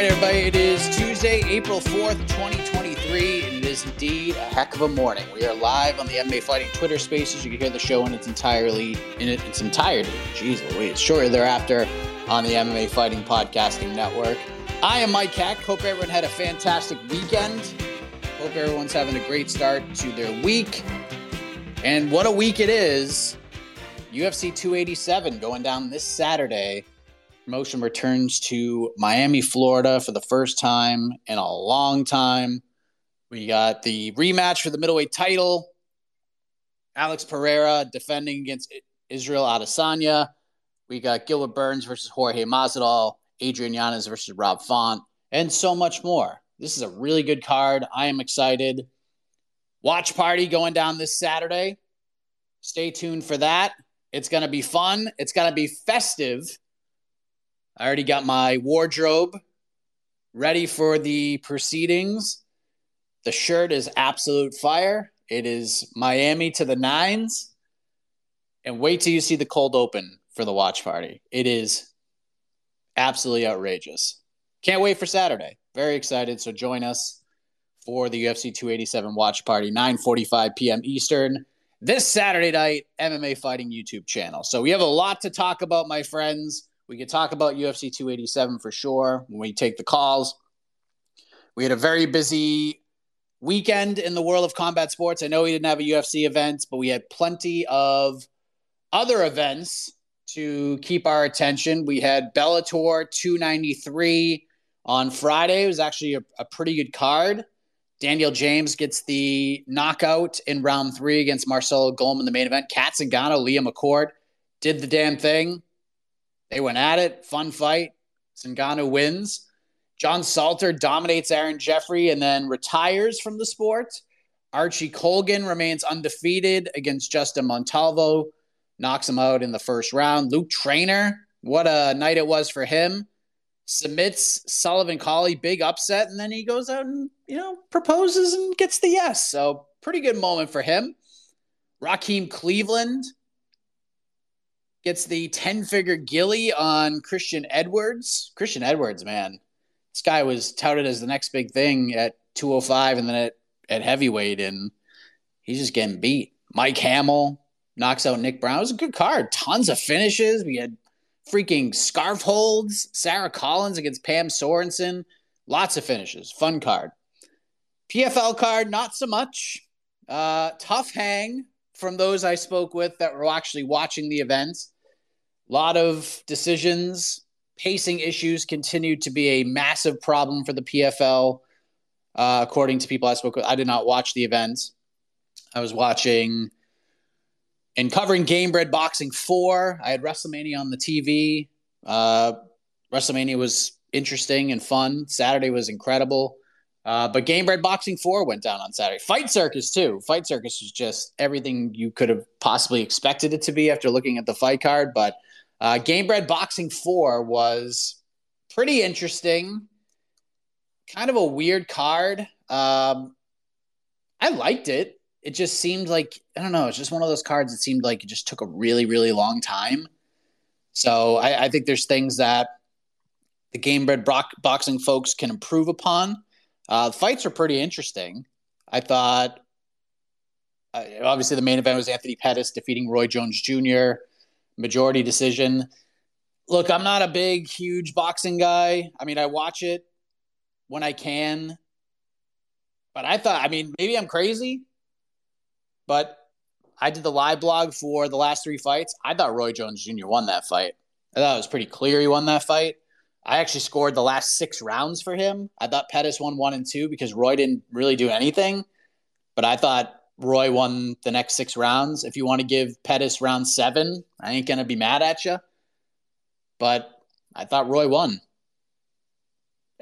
Right, everybody. It is Tuesday, April 4th, 2023, and it is indeed a heck of a morning. We are live on the MMA Fighting Twitter spaces. You can hear the show in its entirely in its entirety. Jeez Louise. Shortly thereafter on the MMA Fighting Podcasting Network. I am Mike Heck. Hope everyone had a fantastic weekend. Hope everyone's having a great start to their week. And what a week it is. UFC 287 going down this Saturday promotion returns to Miami, Florida for the first time in a long time. We got the rematch for the middleweight title. Alex Pereira defending against Israel Adesanya. We got Gilbert Burns versus Jorge Masvidal, Adrian Yanez versus Rob Font, and so much more. This is a really good card. I am excited. Watch party going down this Saturday. Stay tuned for that. It's going to be fun. It's going to be festive. I already got my wardrobe ready for the proceedings. The shirt is absolute fire. It is Miami to the nines. And wait till you see the cold open for the watch party. It is absolutely outrageous. Can't wait for Saturday. Very excited. So join us for the UFC 287 watch party, 9:45 p.m. Eastern this Saturday night, MMA Fighting YouTube channel. So we have a lot to talk about, my friends. We could talk about UFC 287 for sure when we take the calls. We had a very busy weekend in the world of combat sports. I know we didn't have a UFC event, but we had plenty of other events to keep our attention. We had Bellator 293 on Friday. It was actually a, a pretty good card. Daniel James gets the knockout in round three against Marcelo Golm in the main event. Kat Zingano, Leah McCourt did the damn thing. They went at it. Fun fight. Zingano wins. John Salter dominates Aaron Jeffrey and then retires from the sport. Archie Colgan remains undefeated against Justin Montalvo, knocks him out in the first round. Luke Trainer, what a night it was for him. Submits Sullivan Cauley, big upset, and then he goes out and, you know, proposes and gets the yes. So, pretty good moment for him. Raheem Cleveland gets the 10 figure gilly on Christian Edwards. Christian Edwards, man, this guy was touted as the next big thing at 205 and then at, at heavyweight, and he's just getting beat. Mike Hamill knocks out Nick Brown. It was a good card. Tons of finishes. We had freaking scarf holds. Sarah Collins against Pam Sorensen. Lots of finishes. Fun card. PFL card, not so much. Uh, tough hang from those I spoke with that were actually watching the event. A lot of decisions, pacing issues continued to be a massive problem for the PFL. Uh, according to people I spoke with, I did not watch the event. I was watching and covering Gamebred Boxing 4. I had WrestleMania on the TV. Uh, WrestleMania was interesting and fun. Saturday was incredible. Uh, but Gamebred Boxing 4 went down on Saturday. Fight Circus, too. Fight Circus was just everything you could have possibly expected it to be after looking at the fight card. But uh, Gamebred Boxing 4 was pretty interesting. Kind of a weird card. Um, I liked it. It just seemed like, I don't know, it's just one of those cards that seemed like it just took a really, really long time. So I, I think there's things that the game Gamebred boxing folks can improve upon. Uh, the fights are pretty interesting. I thought, uh, obviously, the main event was Anthony Pettis defeating Roy Jones Jr., majority decision. Look, I'm not a big, huge boxing guy. I mean, I watch it when I can. But I thought, I mean, maybe I'm crazy, but I did the live blog for the last three fights. I thought Roy Jones Jr. won that fight. I thought it was pretty clear he won that fight. I actually scored the last six rounds for him. I thought Pettis won one and two because Roy didn't really do anything. But I thought Roy won the next six rounds. If you want to give Pettis round seven, I ain't going to be mad at you. But I thought Roy won.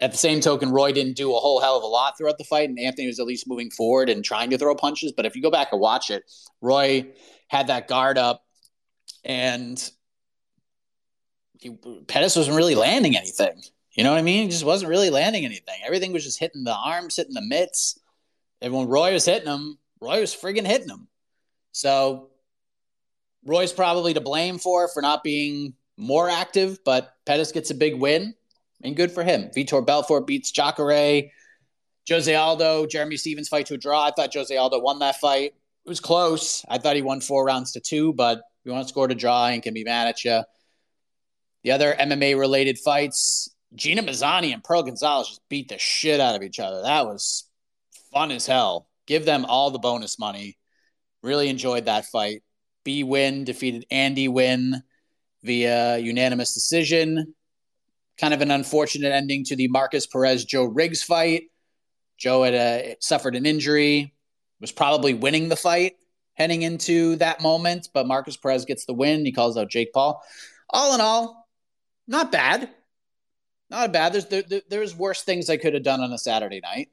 At the same token, Roy didn't do a whole hell of a lot throughout the fight, and Anthony was at least moving forward and trying to throw punches. But if you go back and watch it, Roy had that guard up, and he, Pettis wasn't really landing anything. You know what I mean? He just wasn't really landing anything. Everything was just hitting the arms, hitting the mitts. And when Roy was hitting him, Roy was friggin' hitting him. So Roy's probably to blame for for not being more active, but Pettis gets a big win, and good for him. Vitor Belfort beats Jacare. Jose Aldo, Jeremy Stephens fight to a draw. I thought Jose Aldo won that fight. It was close. I thought he won four rounds to two, but you want to score to draw and can be mad at you. The other MMA related fights, Gina Mazany and Pearl Gonzalez just beat the shit out of each other. That was fun as hell. Give them all the bonus money. Really enjoyed that fight. Bi Nguyen defeated Andy Nguyen via unanimous decision. Kind of an unfortunate ending to the Marcus Perez Joe Riggs fight. Joe had a, suffered an injury, was probably winning the fight heading into that moment, but Marcus Perez gets the win. He calls out Jake Paul. All in all, not bad. Not bad. There's there, there's worse things I could have done on a Saturday night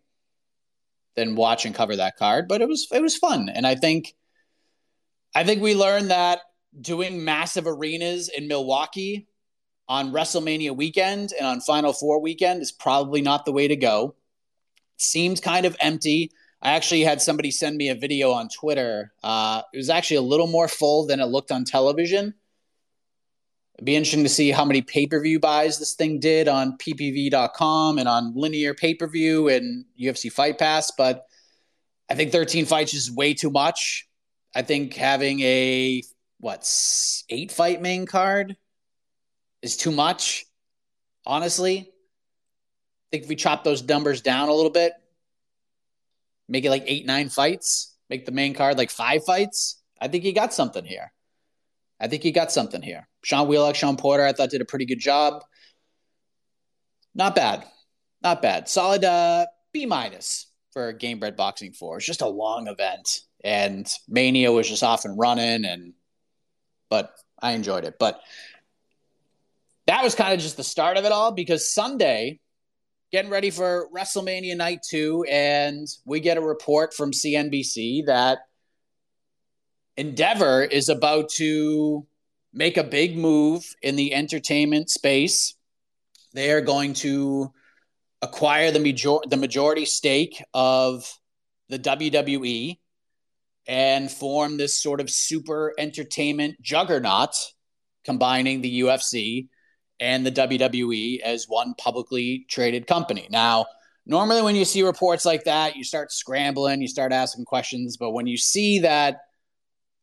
than watch and cover that card, but it was it was fun, and I think I think we learned that doing massive arenas in Milwaukee on WrestleMania weekend and on Final Four weekend is probably not the way to go. Seemed kind of empty. I actually had somebody send me a video on Twitter. Uh, it was actually a little more full than it looked on television. It'd be interesting to see how many pay per view buys this thing did on ppv.com and on linear pay per view and UFC Fight Pass. But I think 13 fights is way too much. I think having a, what, eight fight main card is too much, honestly. I think if we chop those numbers down a little bit, make it like eight, nine fights, make the main card like five fights, I think you got something here. I think you got something here. Sean Wheelock, Shawn Porter, I thought did a pretty good job. Not bad. Not bad. Solid uh, B minus for Gamebred Boxing 4. It's just a long event. And Mania was just off and running and but I enjoyed it. But that was kind of just the start of it all because Sunday, getting ready for WrestleMania night two, and we get a report from CNBC that Endeavor is about to make a big move in the entertainment space. They are going to acquire the, major- the majority stake of the WWE and form this sort of super entertainment juggernaut, combining the UFC and the WWE as one publicly traded company. Now, normally when you see reports like that, you start scrambling, you start asking questions. But when you see that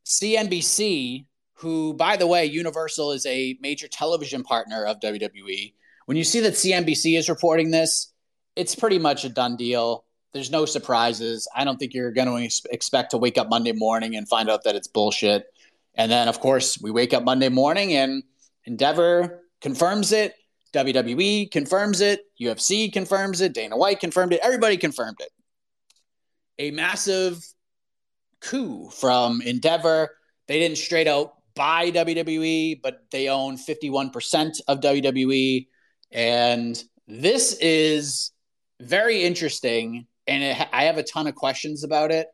CNBC, who, by the way, Universal is a major television partner of WWE. When you see that CNBC is reporting this, it's pretty much a done deal. There's no surprises. I don't think you're going to ex- expect to wake up Monday morning and find out that it's bullshit. And then, of course, we wake up Monday morning and Endeavor confirms it. WWE confirms it. UFC confirms it. Dana White confirmed it. Everybody confirmed it. A massive coup from Endeavor. They didn't straight out buy WWE, but they own 51% of WWE. And this is very interesting. And it, I have a ton of questions about it.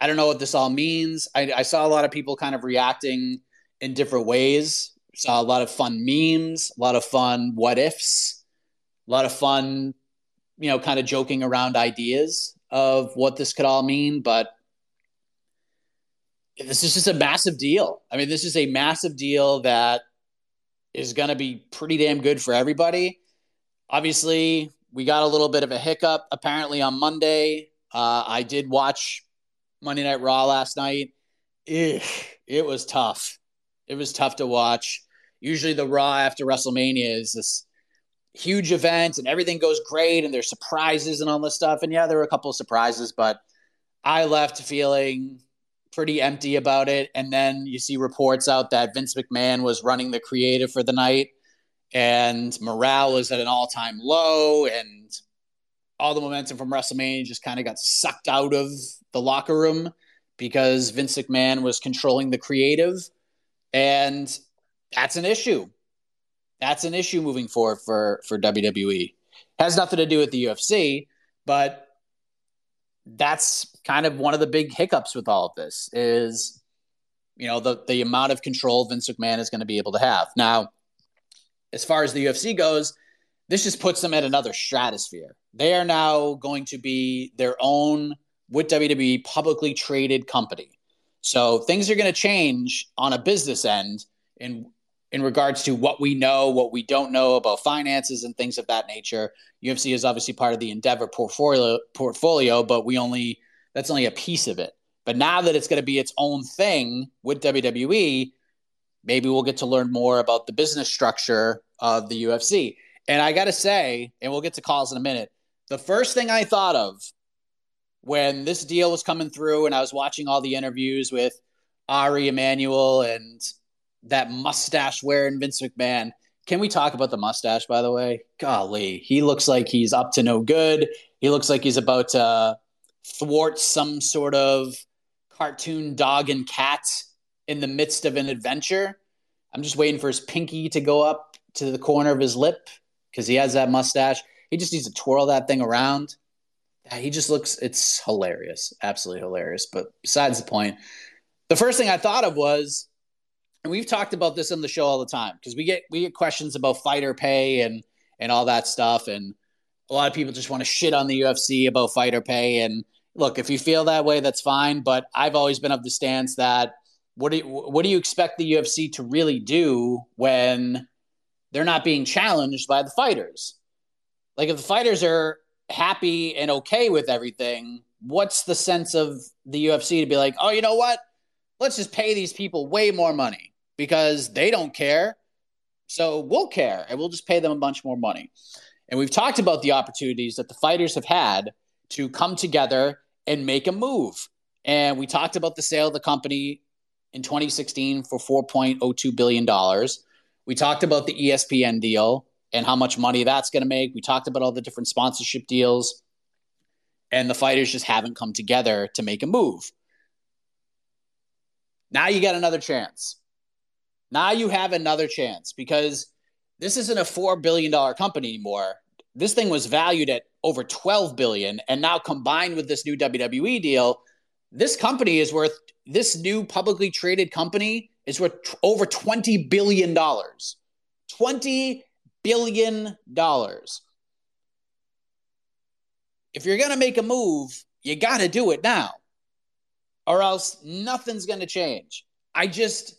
I don't know what this all means. I, I saw a lot of people kind of reacting in different ways. Saw a lot of fun memes, a lot of fun what ifs, a lot of fun, you know, kind of joking around ideas of what this could all mean. But this is just a massive deal. I mean, this is a massive deal that is going to be pretty damn good for everybody. Obviously, we got a little bit of a hiccup apparently on Monday. Uh, I did watch Monday Night Raw last night. Ugh, it was tough. It was tough to watch. Usually, the Raw after WrestleMania is this huge event and everything goes great and there's surprises and all this stuff. And yeah, there were a couple of surprises, but I left feeling pretty empty about it. And then you see reports out that Vince McMahon was running the creative for the night and morale was at an all time low and all the momentum from WrestleMania just kind of got sucked out of the locker room because Vince McMahon was controlling the creative. And that's an issue. That's an issue moving forward for, for WWE. Has nothing to do with the UFC, but that's kind of one of the big hiccups with all of this is you know the the amount of control Vince McMahon is going to be able to have. Now, as far as the UFC goes, this just puts them at another stratosphere. They are now going to be their own with WWE publicly traded company. So things are going to change on a business end in in regards to what we know, what we don't know about finances and things of that nature. UFC is obviously part of the Endeavor portfolio, portfolio, but we only that's only a piece of it. But now that it's going to be its own thing with WWE, maybe we'll get to learn more about the business structure of the UFC. And I got to say, and we'll get to calls in a minute, the first thing I thought of when this deal was coming through and I was watching all the interviews with Ari Emanuel and that mustache wearing Vince McMahon. Can we talk about the mustache, by the way? Golly, he looks like he's up to no good. He looks like he's about to thwart some sort of cartoon dog and cat in the midst of an adventure. I'm just waiting for his pinky to go up to the corner of his lip because he has that mustache. He just needs to twirl that thing around. He just looks, it's hilarious, absolutely hilarious. But besides the point, the first thing I thought of was and we've talked about this on the show all the time because we get we get questions about fighter pay and and all that stuff and a lot of people just want to shit on the UFC about fighter pay and look if you feel that way that's fine but I've always been of the stance that what do you, what do you expect the UFC to really do when they're not being challenged by the fighters like if the fighters are happy and okay with everything what's the sense of the UFC to be like oh you know what let's just pay these people way more money because they don't care. So we'll care and we'll just pay them a bunch more money. And we've talked about the opportunities that the fighters have had to come together and make a move. And we talked about the sale of the company in 2016 for $4.02 billion. We talked about the ESPN deal and how much money that's going to make. We talked about all the different sponsorship deals. And the fighters just haven't come together to make a move. Now you got another chance. Now you have another chance because this isn't a $4 billion company anymore. This thing was valued at over 12 billion and now combined with this new WWE deal, this company is worth this new publicly traded company is worth t- over 20 billion dollars. 20 billion dollars. If you're going to make a move, you got to do it now. Or else nothing's going to change. I just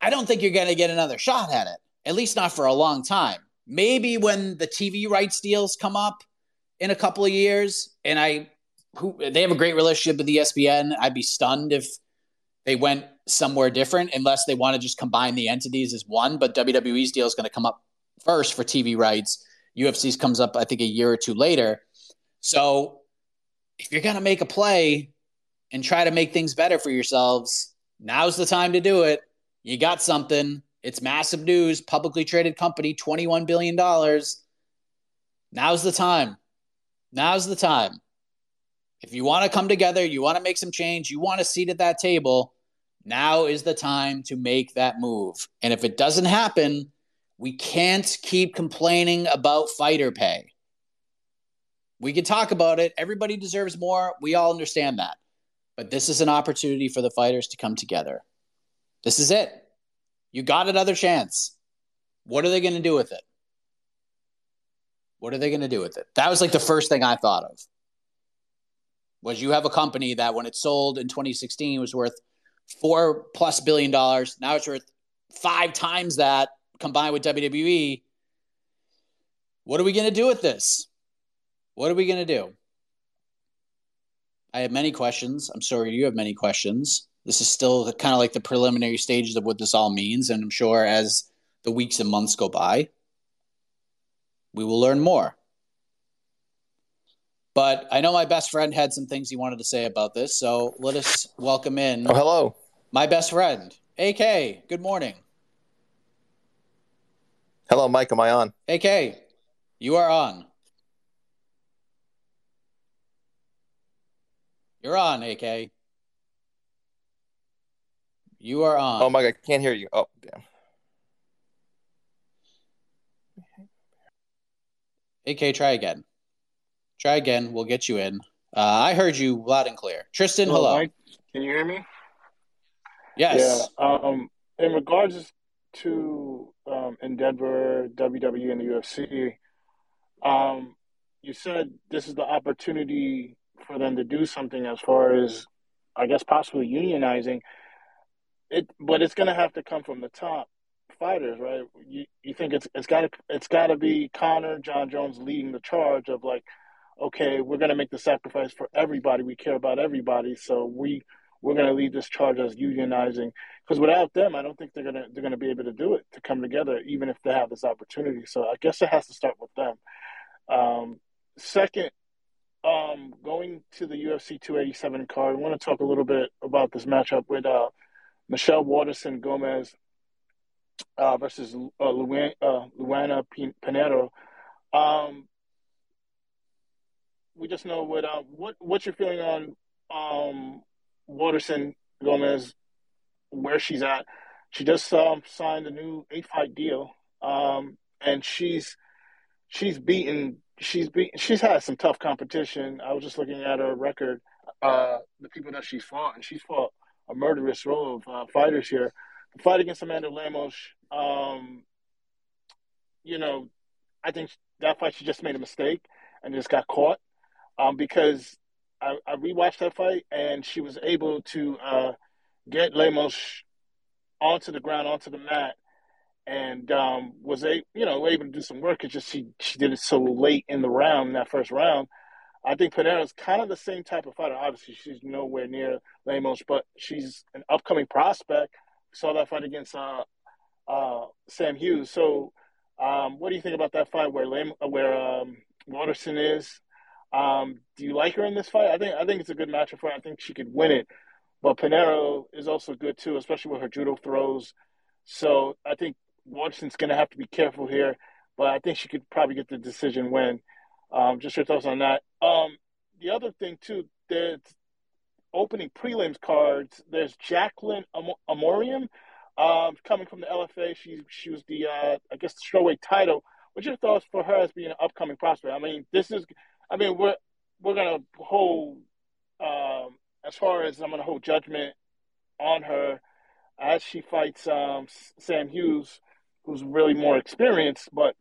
I don't think you're going to get another shot at it, at least not for a long time. Maybe when the TV rights deals come up in a couple of years, and I, who they have a great relationship with ESPN. I'd be stunned if they went somewhere different, unless they want to just combine the entities as one. But WWE's deal is going to come up first for TV rights. UFC's comes up, I think, a year or two later. So if you're going to make a play and try to make things better for yourselves, now's the time to do it. You got something. It's massive news. Publicly traded company, $21 billion. Now's the time. Now's the time. If you want to come together, you want to make some change, you want a seat at that table, now is the time to make that move. And if it doesn't happen, we can't keep complaining about fighter pay. We can talk about it. Everybody deserves more. We all understand that. But this is an opportunity for the fighters to come together. This is it. You got another chance. What are they going to do with it? What are they going to do with it? That was like the first thing I thought of. Was you have a company that when it sold in 2016 was worth 4 plus billion dollars, now it's worth 5 times that combined with WWE. What are we going to do with this? What are we going to do? I have many questions. I'm sorry you have many questions. This is still kind of like the preliminary stages of what this all means. And I'm sure as the weeks and months go by, we will learn more. But I know my best friend had some things he wanted to say about this. So let us welcome in. Oh, hello. My best friend, AK. Good morning. Hello, Mike. Am I on? AK, you are on. You're on, AK. You are on. Oh, Mike, I can't hear you. Oh, damn. AK, try again. Try again. We'll get you in. Uh, I heard you loud and clear. Tristan, hello. hello. Mike, can you hear me? Yes. Yeah. Um, in regards to um, Endeavor, WWE, and the UFC, um, you said this is the opportunity for them to do something as far as, I guess, possibly unionizing. It, but it's going to have to come from the top fighters, right? You you think it's it's got to it's got to be Conor, John Jones leading the charge of like, okay, we're going to make the sacrifice for everybody. We care about everybody, so we we're going to lead this charge as unionizing. Because without them, I don't think they're gonna they're gonna be able to do it to come together, even if they have this opportunity. So I guess it has to start with them. Um, second, um, going to the UFC 287 card, I want to talk a little bit about this matchup with uh, Michelle Waterson Gomez uh, versus uh, Luana, uh, Luana Pinheiro. Um, we just know what uh, what what's your feeling on um, Waterson Gomez, where she's at. She just um, signed a new eight fight deal, um, and she's she's beaten she's beat she's had some tough competition. I was just looking at her record, uh, the people that she's fought, and she's fought a murderous row of uh, fighters here. The fight against Amanda Lemos, um, you know, I think that fight she just made a mistake and just got caught um, because I, I rewatched that fight and she was able to uh, get Lemos onto the ground, onto the mat, and um, was a you know able to do some work. It's just she she did it so late in the round, in that first round. I think Pinheiro's kind of the same type of fighter. Obviously, she's nowhere near Lemos, but she's an upcoming prospect. saw that fight against uh, uh, Sam Hughes. So, um, what do you think about that fight where Lame, where um, Waterson is? Um, do you like her in this fight? I think I think it's a good matchup for her. I think she could win it. But Pinheiro is also good too, especially with her judo throws. So I think Waterson's going to have to be careful here, but I think she could probably get the decision win. Um, just your thoughts on that. Um, the other thing too, there's opening prelims cards. There's Jacqueline Am- Amorim um, coming from the LFA. She she was the uh, I guess the strawweight title. What's your thoughts for her as being an upcoming prospect? I mean, this is, I mean, we're we're gonna hold um, as far as I'm gonna hold judgment on her as she fights um, Sam Hughes who's really more experienced. But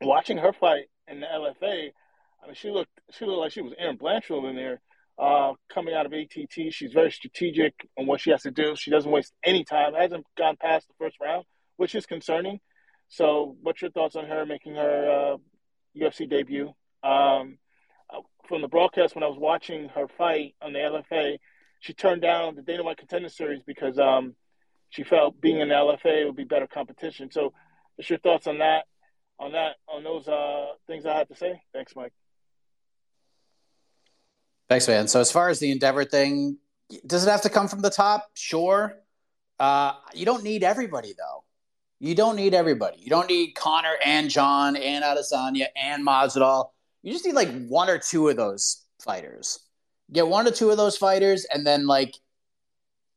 watching her fight in the LFA, I mean, she looked she looked like she was Erin Blanchfield in there. Uh, coming out of ATT, she's very strategic on what she has to do. She doesn't waste any time. Hasn't gone past the first round, which is concerning. So, what's your thoughts on her making her uh, UFC debut? Um, uh, from the broadcast, when I was watching her fight on the LFA, she turned down the Dana White Contender Series because um, she felt being in the LFA would be better competition. So, what's your thoughts on that? On that, on those uh, things I had to say. Thanks, Mike. Thanks, man. So as far as the Endeavor thing, does it have to come from the top? Sure. Uh, you don't need everybody though. You don't need everybody. You don't need Conor and John and Adesanya and Masvidal. You just need like one or two of those fighters. Get one or two of those fighters, and then like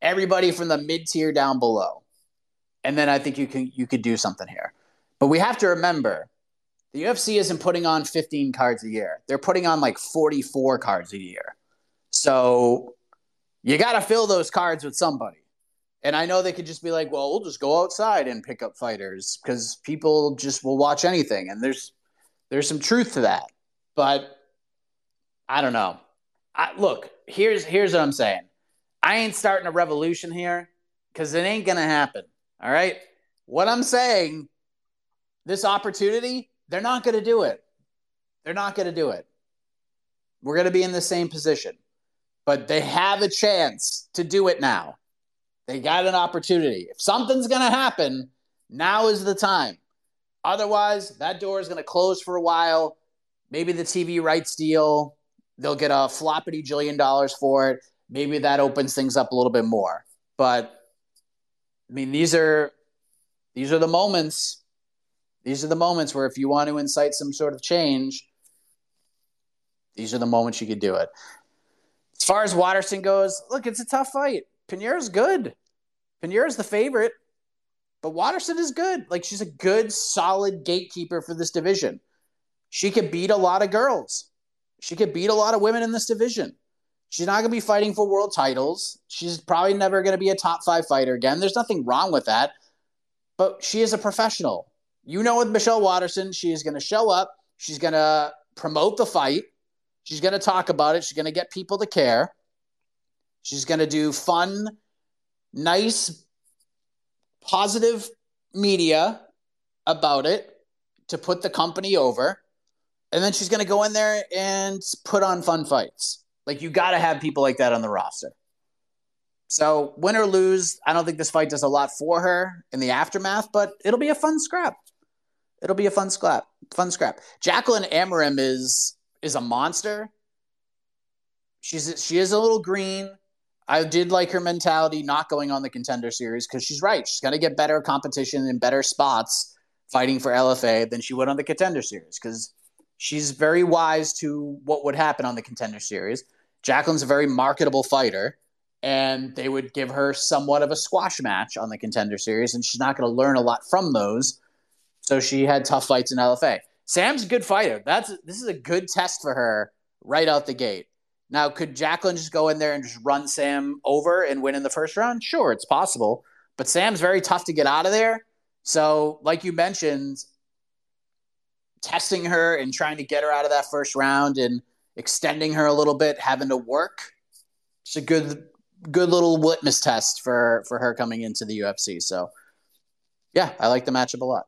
everybody from the mid tier down below. And then I think you can you could do something here. But we have to remember the UFC isn't putting on 15 cards a year. They're putting on like 44 cards a year. So you got to fill those cards with somebody. And I know they could just be like, well, we'll just go outside and pick up fighters because people just will watch anything. And there's there's some truth to that. But I don't know. I, look, here's here's what I'm saying. I ain't starting a revolution here because it ain't gonna happen. All right. What I'm saying, this opportunity, they're not gonna do it. They're not gonna do it. We're gonna be in the same position. But they have a chance to do it now. They got an opportunity. If something's gonna happen, now is the time. Otherwise, that door is gonna close for a while. Maybe the TV rights deal, they'll get a floppity jillion dollars for it maybe that opens things up a little bit more. But I mean, these are these are the moments. These are the moments where if you want to incite some sort of change, these are the moments you could do it. As far as Waterson goes, look, it's a tough fight. is good. is the favorite, but Waterson is good. Like she's a good, solid gatekeeper for this division. She could beat a lot of girls. She could beat a lot of women in this division. She's not going to be fighting for world titles. She's probably never going to be a top five fighter again. There's nothing wrong with that. But she is a professional. You know, with Michelle Waterson, she is going to show up. She's going to promote the fight. She's going to talk about it. She's going to get people to care. She's going to do fun, nice, positive media about it to put the company over. And then she's going to go in there and put on fun fights. Like you got to have people like that on the roster. So win or lose, I don't think this fight does a lot for her in the aftermath, but it'll be a fun scrap. It'll be a fun scrap. Fun scrap. Jacqueline Amorim is is a monster. She's she is a little green. I did like her mentality not going on the contender series because she's right. She's going to get better competition in better spots fighting for LFA than she would on the contender series because she's very wise to what would happen on the contender series. Jacqueline's a very marketable fighter, and they would give her somewhat of a squash match on the contender series, and she's not going to learn a lot from those. So she had tough fights in LFA. Sam's a good fighter. That's this is a good test for her right out the gate. Now, could Jacqueline just go in there and just run Sam over and win in the first round? Sure, it's possible. But Sam's very tough to get out of there. So, like you mentioned, testing her and trying to get her out of that first round and extending her a little bit, having to work. It's a good good little litmus test for for her coming into the UFC. So yeah, I like the matchup a lot.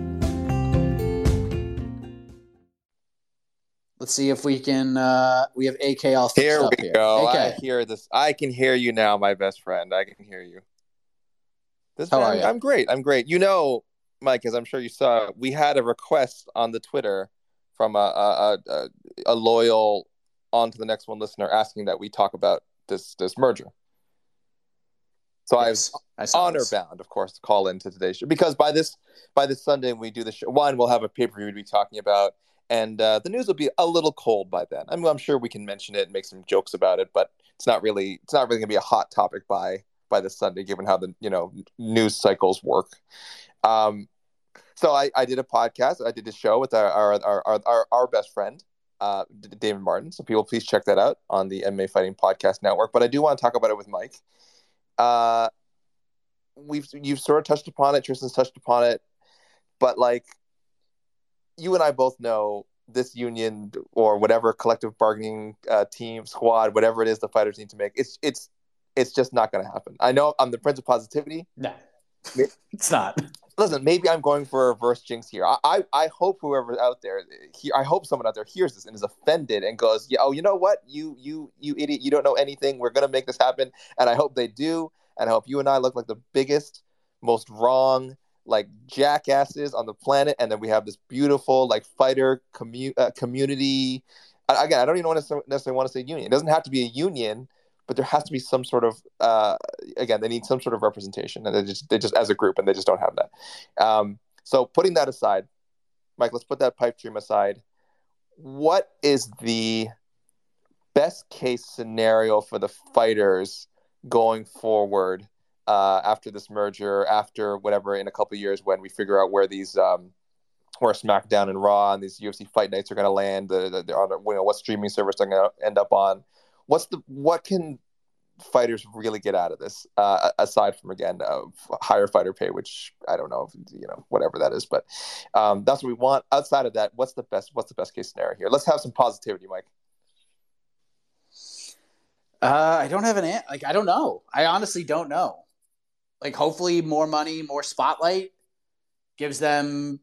Let's see if we can. Uh, we have AK all fixed Here up we here. go. AK, I hear this. I can hear you now, my best friend. I can hear you. This How man- are you? I'm great. I'm great. You know, Mike, as I'm sure you saw, we had a request on the Twitter from a a, a, a loyal on to the next one listener asking that we talk about this this merger. So I was Yes, I saw honor this. bound, of course, to call into today's show because by this by this Sunday when we do the show, one we'll have a pay per view to be talking about, and uh, the news will be a little cold by then. I mean, I'm sure we can mention it and make some jokes about it, but it's not really it's not really going to be a hot topic by by this Sunday, given how the you know news cycles work. Um, so I, I did a podcast, I did a show with our our our our, our, best friend. Uh, David Martin. So people, please check that out on the MMA Fighting Podcast Network. But I do want to talk about it with Mike. Uh, we've you've sort of touched upon it. Tristan's touched upon it, but like you and I both know this union or whatever collective bargaining uh, team squad, whatever it is the fighters need to make, it's it's it's just not going to happen. I know I'm the prince of positivity. No, it's not. Listen, maybe I'm going for a reverse jinx here. I I, I hope whoever's out there, he, I hope someone out there hears this and is offended and goes, yeah, oh, you know what, you you you idiot, you don't know anything. We're gonna make this happen, and I hope they do, and I hope you and I look like the biggest, most wrong, like jackasses on the planet, and then we have this beautiful like fighter commu- uh, community. I- Again, I don't even want to necessarily want to say union. It doesn't have to be a union, but there has to be some sort of uh, again, they need some sort of representation, and they just they just as a group, and they just don't have that. Um, so putting that aside, Mike, let's put that pipe dream aside. What is the best case scenario for the fighters going forward uh, after this merger, after whatever in a couple of years when we figure out where these um, where SmackDown and Raw and these UFC fight nights are going to land, the, the, the, you know, what streaming service they're going to end up on. What's the what can fighters really get out of this uh, aside from again uh, higher fighter pay which i don't know if, you know whatever that is but um, that's what we want outside of that what's the best what's the best case scenario here let's have some positivity mike Uh, I don't have an- like. I don't know. I honestly don't know. Like, hopefully, more money, more spotlight gives them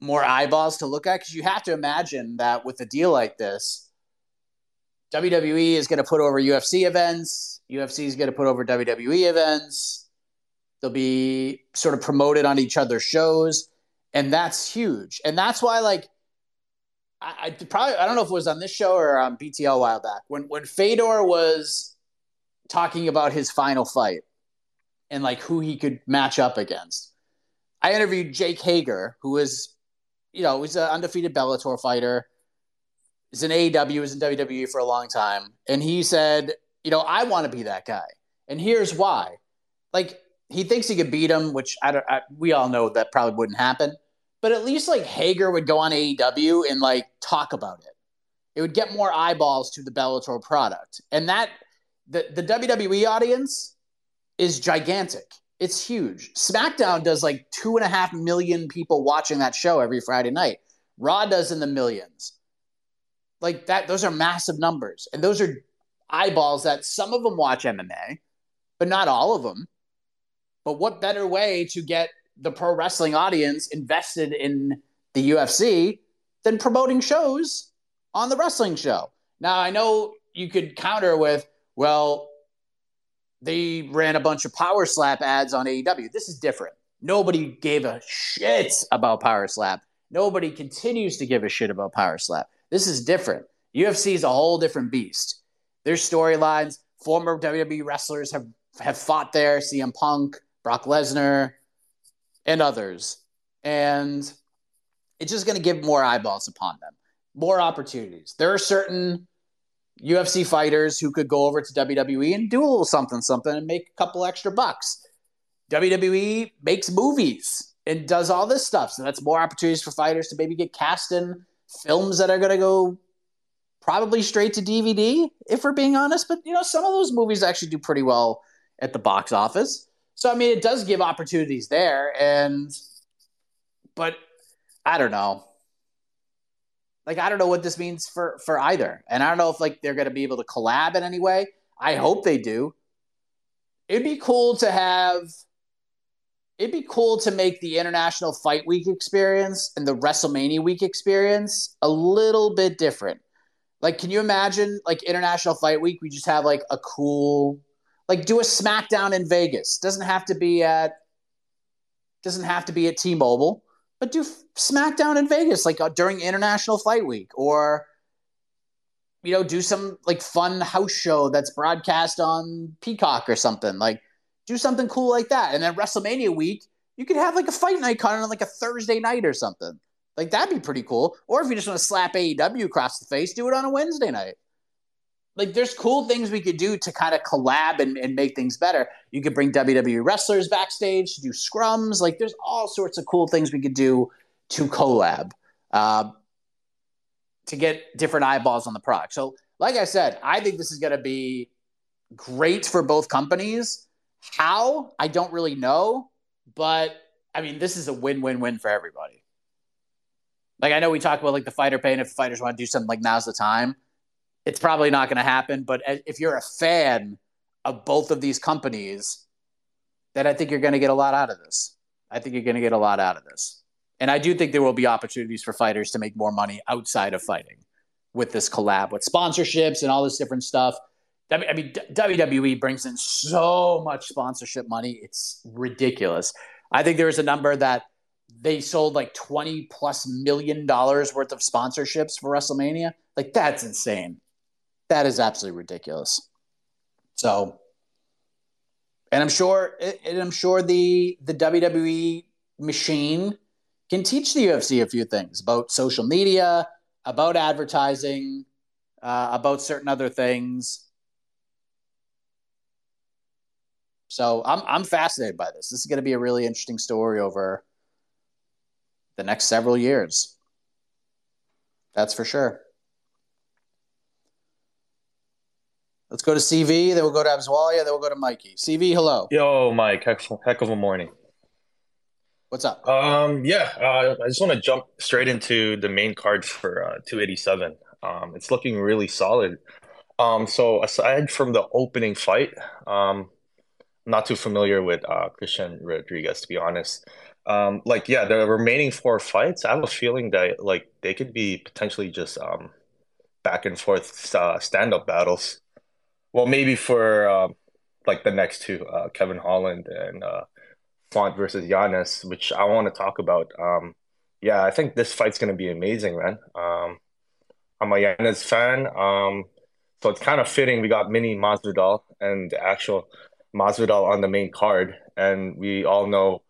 more eyeballs to look at. Because you have to imagine that with a deal like this, WWE is going to put over UFC events. UFC is going to put over WWE events. They'll be sort of promoted on each other's shows, and that's huge. And that's why, like, I, I probably I don't know if it was on this show or on BTL a while back when when Fedor was talking about his final fight and like who he could match up against. I interviewed Jake Hager, who is, you know, he's an undefeated Bellator fighter. He's in AEW, was in WWE for a long time, and he said, you know, I want to be that guy, and here's why. Like he thinks he could beat him, which I don't. I, we all know that probably wouldn't happen but at least like Hager would go on AEW and like talk about it. It would get more eyeballs to the Bellator product. And that the, the WWE audience is gigantic. It's huge. SmackDown does like two and a half million people watching that show every Friday night. Raw does in the millions. Like that, those are massive numbers. And those are eyeballs that some of them watch MMA, but not all of them. But what better way to get the pro wrestling audience invested in the UFC than promoting shows on the wrestling show. Now, I know you could counter with, well, they ran a bunch of Power Slap ads on AEW. This is different. Nobody gave a shit about Power Slap. Nobody continues to give a shit about Power Slap. This is different. UFC is a whole different beast. Their storylines, former WWE wrestlers have have fought there, CM Punk, Brock Lesnar, and others. And it's just going to give more eyeballs upon them, more opportunities. There are certain UFC fighters who could go over to WWE and do a little something, something, and make a couple extra bucks. WWE makes movies and does all this stuff. So that's more opportunities for fighters to maybe get cast in films that are going to go probably straight to DVD, if we're being honest. But, you know, some of those movies actually do pretty well at the box office. So, I mean, it does give opportunities there. And, but I don't know. Like, I don't know what this means for, for either. And I don't know if, like, they're going to be able to collab in any way. I hope they do. It'd be cool to have it'd be cool to make the International Fight Week experience and the WrestleMania Week experience a little bit different. Like, can you imagine like International Fight Week? We just have like a cool, like, do a SmackDown in Vegas. Doesn't have to be at, doesn't have to be at T-Mobile, but do SmackDown in Vegas like uh, during International Fight Week, or you know, do some like fun house show that's broadcast on Peacock or something like do something cool like that. And then WrestleMania week, you could have like a fight night kind on like a Thursday night or something. Like that'd be pretty cool. Or if you just want to slap AEW across the face, do it on a Wednesday night. Like there's cool things we could do to kind of collab and, and make things better. You could bring WWE wrestlers backstage to do scrums. Like there's all sorts of cool things we could do to collab uh, to get different eyeballs on the product. So, like I said, I think this is going to be great for both companies. How? I don't really know, but I mean, this is a win-win-win for everybody. Like I know we talk about like the fighter pay, and if fighters want to do something, like now's the time. It's probably not going to happen, but if you're a fan of both of these companies, then I think you're going to get a lot out of this. I think you're going to get a lot out of this. And I do think there will be opportunities for fighters to make more money outside of fighting with this collab, with sponsorships and all this different stuff. I mean, WWE brings in so much sponsorship money. It's ridiculous. I think there was a number that they sold like 20 plus million dollars worth of sponsorships for WrestleMania. Like, that's insane. That is absolutely ridiculous. So, and I'm sure, and I'm sure the the WWE machine can teach the UFC a few things about social media, about advertising, uh, about certain other things. So I'm I'm fascinated by this. This is going to be a really interesting story over the next several years. That's for sure. Let's go to CV, then we'll go to Abswalia, then we'll go to Mikey. CV, hello. Yo, Mike, heck, heck of a morning. What's up? Um, yeah, uh, I just want to jump straight into the main card for uh, 287. Um, it's looking really solid. Um, so aside from the opening fight, um, not too familiar with uh, Christian Rodriguez, to be honest. Um, like, yeah, the remaining four fights, I have a feeling that like they could be potentially just um, back and forth uh, stand up battles. Well, maybe for uh, like the next two, uh, Kevin Holland and uh, Font versus Yanez, which I want to talk about. Um, yeah, I think this fight's gonna be amazing, man. Um, I'm a Yanez fan, um, so it's kind of fitting. We got mini Masvidal and the actual Masvidal on the main card, and we all know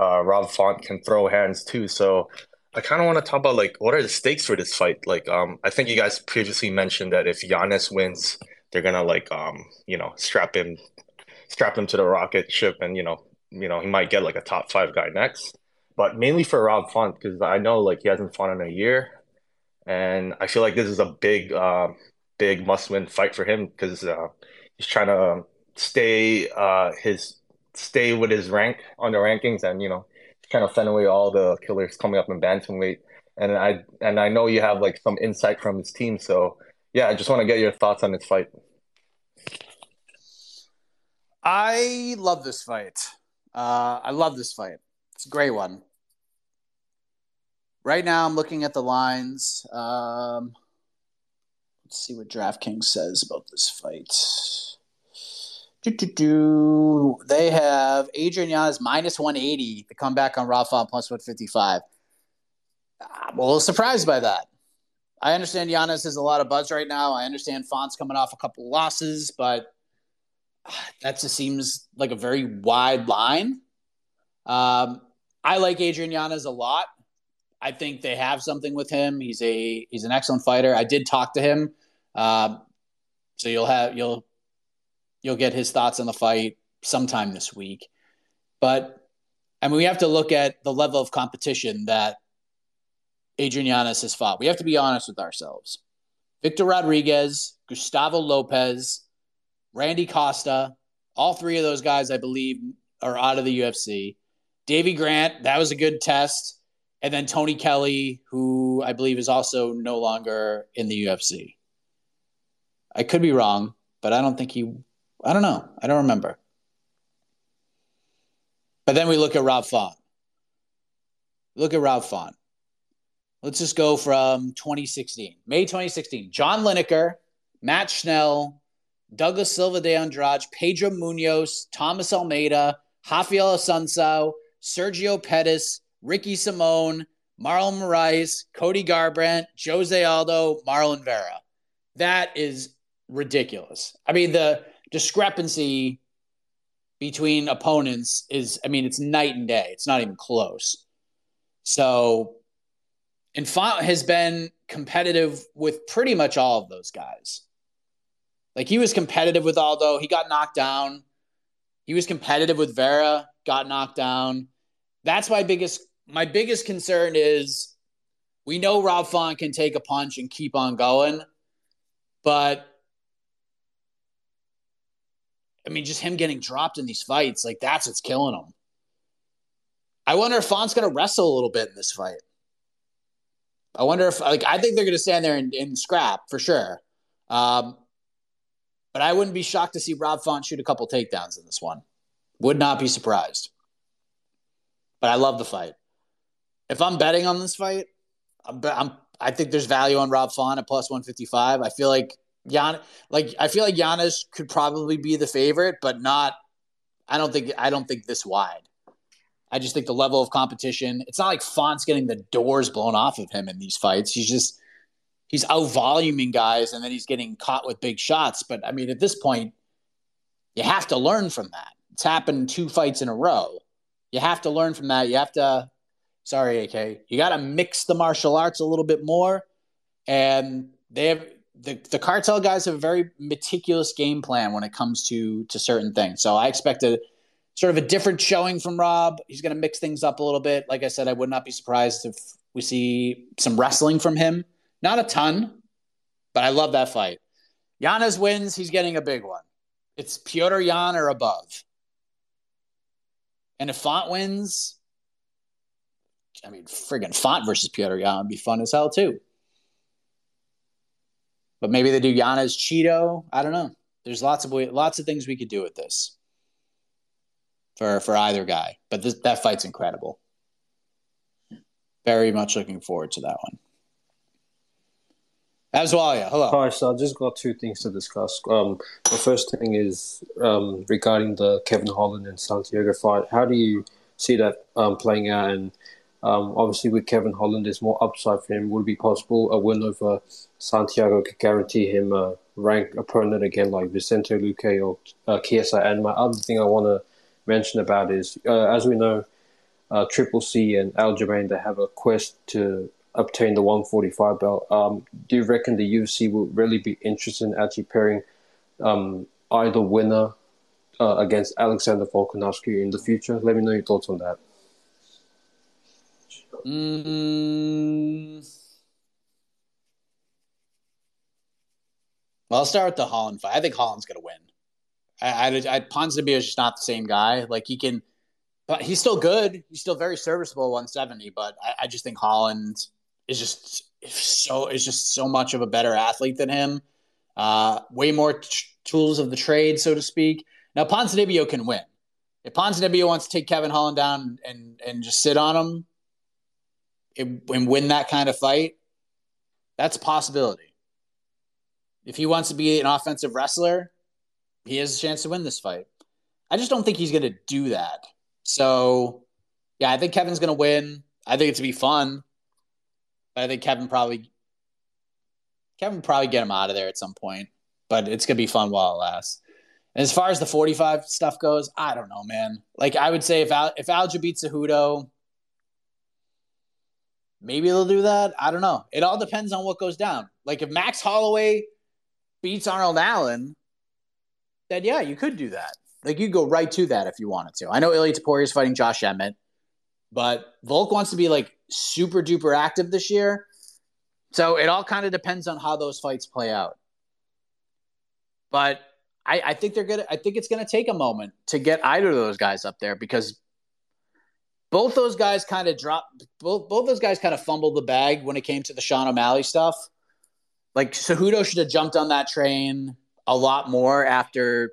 uh, Rob Font can throw hands too. So I kind of want to talk about like what are the stakes for this fight? Like, um, I think you guys previously mentioned that if Yanez wins, they're gonna like um, you know, strap him, strap him to the rocket ship, and you know, you know, he might get like a top five guy next. But mainly for Rob Font because I know like he hasn't fought in a year, and I feel like this is a big, uh, big must-win fight for him because uh, he's trying to stay uh his stay with his rank on the rankings and you know kind of fend away all the killers coming up in bantamweight. And I and I know you have like some insight from his team, so yeah, I just want to get your thoughts on this fight. I love this fight. Uh, I love this fight. It's a great one. Right now, I'm looking at the lines. Um, let's see what DraftKings says about this fight. Do-do-do. They have Adrian Yanez minus 180 to come back on Rafa plus 155. I'm a little surprised by that. I understand Yanez has a lot of buzz right now. I understand Font's coming off a couple losses, but that just seems like a very wide line. Um, I like Adrian Yanez a lot. I think they have something with him. He's a he's an excellent fighter. I did talk to him, uh, so you'll have you'll you'll get his thoughts on the fight sometime this week. But I mean, we have to look at the level of competition that Adrian Yanez has fought. We have to be honest with ourselves. Victor Rodriguez, Gustavo Lopez, Randy Costa, all three of those guys, I believe, are out of the UFC. Davey Grant, that was a good test. And then Tony Kelly, who I believe is also no longer in the UFC. I could be wrong, but I don't think he, I don't know. I don't remember. But then we look at Rob Font. Look at Rob Font. Let's just go from 2016, May 2016. John Lineker, Matt Schnell, Douglas Silva de Andrade, Pedro Munhoz, Thomas Almeida, Rafael Assunção, Sergio Pettis, Ricky Simón, Marlon Moraes, Cody Garbrandt, Jose Aldo, Marlon Vera. That is ridiculous. I mean, the discrepancy between opponents is, I mean, it's night and day. It's not even close. So, and Font has been competitive with pretty much all of those guys. Like he was competitive with Aldo, he got knocked down. He was competitive with Vera, got knocked down. That's my biggest my biggest concern is we know Rob Font can take a punch and keep on going, but I mean, just him getting dropped in these fights, like that's what's killing him. I wonder if Font's going to wrestle a little bit in this fight. I wonder if, like, I think they're going to stand there and, and scrap for sure. Um, but I wouldn't be shocked to see Rob Font shoot a couple takedowns in this one. Would not be surprised. But I love the fight. If I'm betting on this fight, I'm, I'm I think there's value on Rob Font at plus 155. I feel like Jan, like I feel like Yanez could probably be the favorite, but not. I don't think. I don't think this wide. I just think the level of competition. It's not like Font's getting the doors blown off of him in these fights. He's just he's out voluming guys, and then he's getting caught with big shots. But I mean, at this point, you have to learn from that. It's happened two fights in a row. You have to learn from that. You have to. Sorry, AK. You got to mix the martial arts a little bit more, and they have the, the cartel guys have a very meticulous game plan when it comes to to certain things. So I expect a sort of a different showing from Rob. He's going to mix things up a little bit. Like I said, I would not be surprised if we see some wrestling from him. Not a ton, but I love that fight. Yanez wins. He's getting a big one. It's Petr Yan or above. And if Font wins, I mean, friggin' Font versus Petr Yan would be fun as hell too. But maybe they do Yanez Chito. I don't know. There's lots of lots of things we could do with this for for either guy. But this, that fight's incredible. Very much looking forward to that one. As well, yeah. Hello. Hi, so I've just got two things to discuss. Um, the first thing is um, regarding the Kevin Holland and Santiago fight. How do you see that um, playing out? And um, obviously, with Kevin Holland, there's more upside for him. Would it be possible a win over Santiago could guarantee him a ranked opponent again, like Vicente Luque or uh, Chiesa? And my other thing I want to mention about is, uh, as we know, uh, Triple C and Aljamain they have a quest to obtain the 145 belt. Um, do you reckon the UFC will really be interested in actually pairing um, either winner uh, against Alexander Volkanovski in the future? Let me know your thoughts on that. Mm. Well, I'll start with the Holland fight. I think Holland's going to win. I, I, I Ponzinibbio is just not the same guy. Like he can, but he's still good. He's still very serviceable, 170. But I, I just think Holland is just so is just so much of a better athlete than him. Uh, way more t- tools of the trade, so to speak. Now Ponzinibbio can win. If Ponzinibbio wants to take Kevin Holland down and and just sit on him, and win that kind of fight, that's a possibility. If he wants to be an offensive wrestler, he has a chance to win this fight. I just don't think he's going to do that. So, yeah, I think Kevin's going to win. I think it's going to be fun. But I think Kevin probably Kevin probably get him out of there at some point. But it's going to be fun while it lasts. And As far as the 45 stuff goes, I don't know, man. Like I would say if Al- if Aljo beats Cejudo, maybe they'll do that. I don't know. It all depends on what goes down. Like if Max Holloway beats Arnold Allen, then yeah, you could do that. Like you go right to that if you wanted to. I know Ilia Topuria is fighting Josh Emmett, but Volk wants to be like super duper active this year. So it all kind of depends on how those fights play out. But I, I think they're gonna. I think it's gonna take a moment to get either of those guys up there because both those guys kind of dropped. Both both those guys kind of fumbled the bag when it came to the Sean O'Malley stuff. Like Cejudo should have jumped on that train a lot more after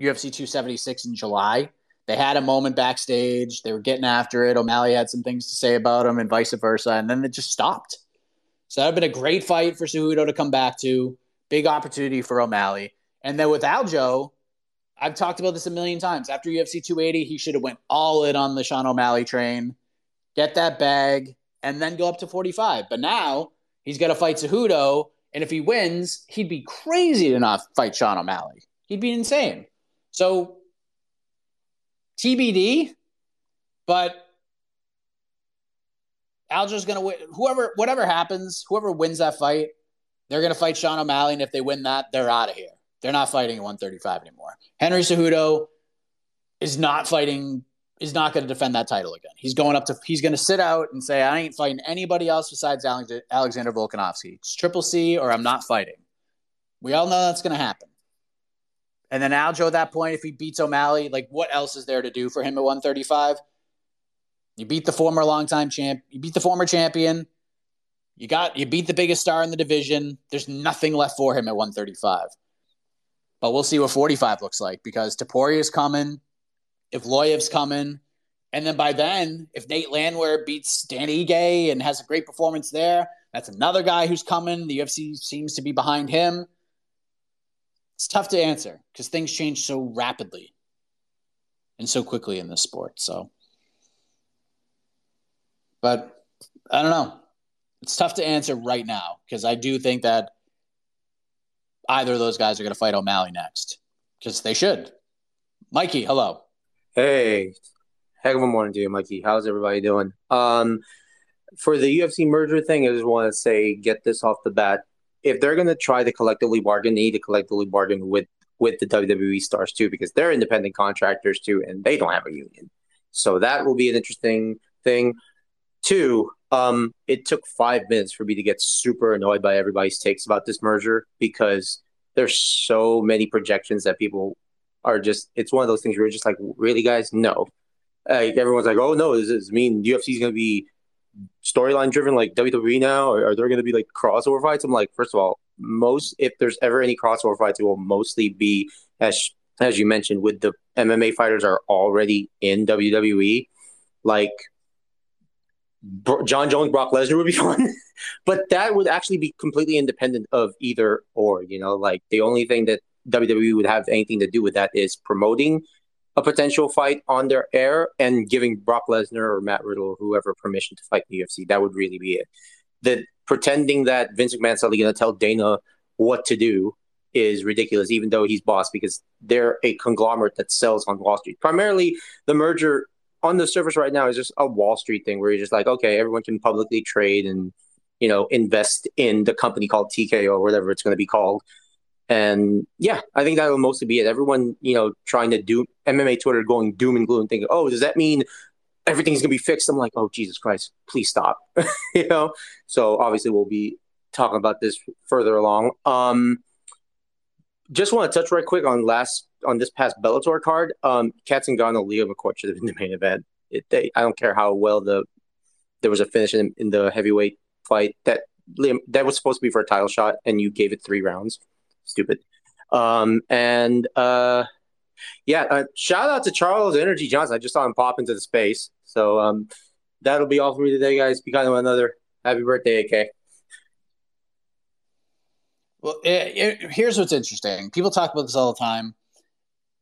UFC 276 in July. They had a moment backstage. They were getting after it. O'Malley had some things to say about him, and vice versa. And then it just stopped. So that would have been a great fight for Cejudo to come back to. Big opportunity for O'Malley. And then with Aljo, I've talked about this a million times. After UFC 280, he should have went all in on the Sean O'Malley train, get that bag, and then go up to 45. But now he's got to fight Cejudo, and if he wins, he'd be crazy to not fight Sean O'Malley. He'd be insane. So TBD, but Aljo's going to win. Whoever, whatever happens, whoever wins that fight, they're going to fight Sean O'Malley, and if they win that, they're out of here. They're not fighting at 135 anymore. Henry Cejudo is not fighting, is not going to defend that title again. He's going up to, he's going to sit out and say, I ain't fighting anybody else besides Alexander Volkanovski. It's triple C or I'm not fighting. We all know that's going to happen. And then Aljo at that point, if he beats O'Malley, like what else is there to do for him at 135? You beat the former longtime champ, you beat the former champion. You got you beat the biggest star in the division. There's nothing left for him at 135. But we'll see what 45 looks like because Topuria is coming, if Evloev's coming, and then by then, if Nate Landwehr beats Dan Ige and has a great performance there, that's another guy who's coming. The UFC seems to be behind him. It's tough to answer because things change so rapidly and so quickly in this sport. So, but I don't know. It's tough to answer right now because I do think that either of those guys are going to fight O'Malley next because they should. Mikey, hello. Hey, heck of a morning to you, Mikey. How's everybody doing? Um, for the UFC merger thing, I just want to say, get this off the bat. If they're going to try to collectively bargain, they need to collectively bargain with with the WWE stars too, because they're independent contractors too, and they don't have a union. So that will be an interesting thing. Two, um, it took five minutes for me to get super annoyed by everybody's takes about this merger because there's so many projections that people are just. It's one of those things where you're just like, really, guys, no. Like everyone's like, oh no, does this mean UFC is going to be storyline driven like WWE now, or are there going to be like crossover fights? I'm like, first of all, most if there's ever any crossover fights, it will mostly be as as you mentioned with the MMA fighters are already in WWE. Like Jon Jones, Brock Lesnar would be fun, but that would actually be completely independent of either or. You know, like the only thing that WWE would have anything to do with that is promoting a potential fight on their air and giving Brock Lesnar or Matt Riddle or whoever permission to fight the UFC. That would really be it. The pretending that Vince McMahon's suddenly going to tell Dana what to do is ridiculous, even though he's boss, because they're a conglomerate that sells on Wall Street. Primarily, the merger on the surface right now is just a Wall Street thing where you're just like, okay, everyone can publicly trade and you know invest in the company called TKO or whatever it's going to be called. And yeah, I think that will mostly be it. Everyone, you know, trying to do MMA Twitter going doom and gloom, thinking, oh, does that mean everything's gonna be fixed? I'm like, oh Jesus Christ, please stop. you know. So obviously we'll be talking about this further along. Um, just want to touch right quick on last on this past Bellator card. Um, Cat Zingano, Leah McCourt should have been the main event. It, they, I don't care how well the there was a finish in, in the heavyweight fight that that was supposed to be for a title shot, and you gave it three rounds. Stupid. Um, and uh, yeah, uh, shout out to Charles Energy Johnson. I just saw him pop into the space. So um, that'll be all for me today, guys. Be kind one another. Happy birthday, AK. Well, it, it, here's what's interesting. People talk about this all the time.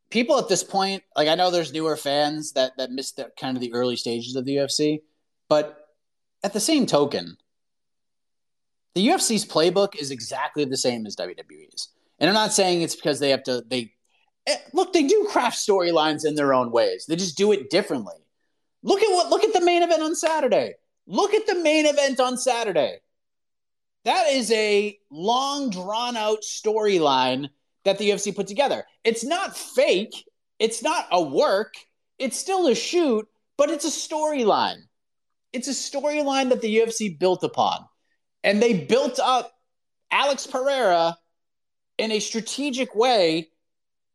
People at this point, like I know there's newer fans that that missed the, kind of the early stages of the UFC, but at the same token, the UFC's playbook is exactly the same as WWE's. And I'm not saying it's because they have to they Eh, look, they do craft storylines in their own ways. They just do it differently. Look at what look at the main event on Saturday. Look at the main event on Saturday. That is a long drawn out storyline that the UFC put together. It's not fake. It's not a work. It's still a shoot, but it's a storyline. It's a storyline that the UFC built upon. And they built up Alex Pereira in a strategic way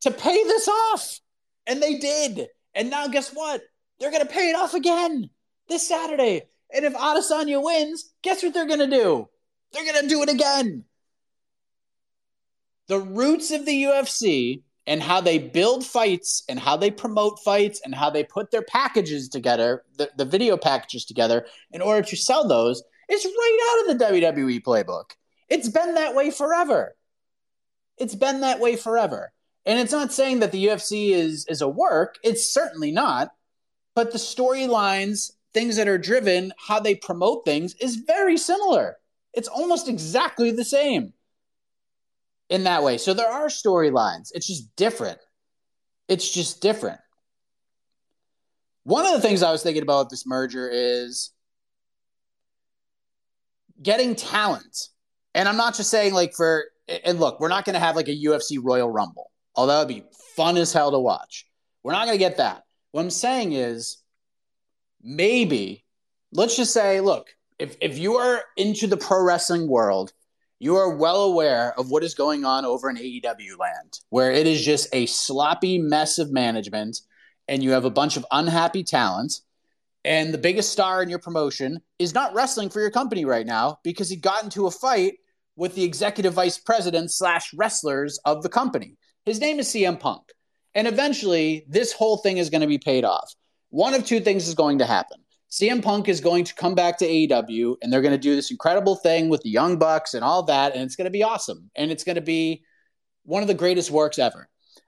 to pay this off. And they did. And now, guess what? They're going to pay it off again this Saturday. And if Adesanya wins, guess what they're going to do? They're going to do it again. The roots of the UFC and how they build fights and how they promote fights and how they put their packages together, the, the video packages together in order to sell those is right out of the WWE playbook. It's been that way forever. It's been that way forever. And it's not saying that the UFC is is a work. It's certainly not. But the storylines, things that are driven, how they promote things is very similar. It's almost exactly the same in that way. So there are storylines. It's just different. It's just different. One of the things I was thinking about this merger is getting talent. And I'm not just saying like for and look, we're not going to have like a UFC Royal Rumble. Although that'd be fun as hell to watch. We're not going to get that. What I'm saying is maybe, let's just say, look, if, if you are into the pro wrestling world, you are well aware of what is going on over in AEW land, where it is just a sloppy mess of management and you have a bunch of unhappy talent. And the biggest star in your promotion is not wrestling for your company right now because he got into a fight with the executive vice president slash wrestlers of the company. His name is CM Punk. And eventually, this whole thing is going to be paid off. One of two things is going to happen. CM Punk is going to come back to AEW and they're going to do this incredible thing with the Young Bucks and all that. And it's going to be awesome. And it's going to be one of the greatest works ever.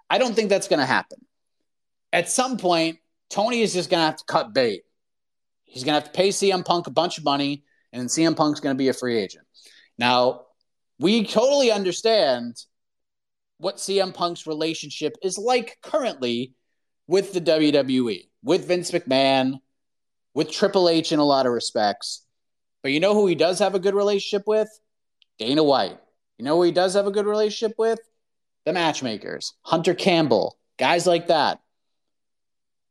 I don't think that's going to happen. At some point, Tony is just going to have to cut bait. He's going to have to pay CM Punk a bunch of money, and then CM Punk's going to be a free agent. Now, we totally understand what CM Punk's relationship is like currently with the WWE, with Vince McMahon, with Triple H in a lot of respects. But you know who he does have a good relationship with? Dana White. You know who he does have a good relationship with? The matchmakers, Hunter Campbell, guys like that.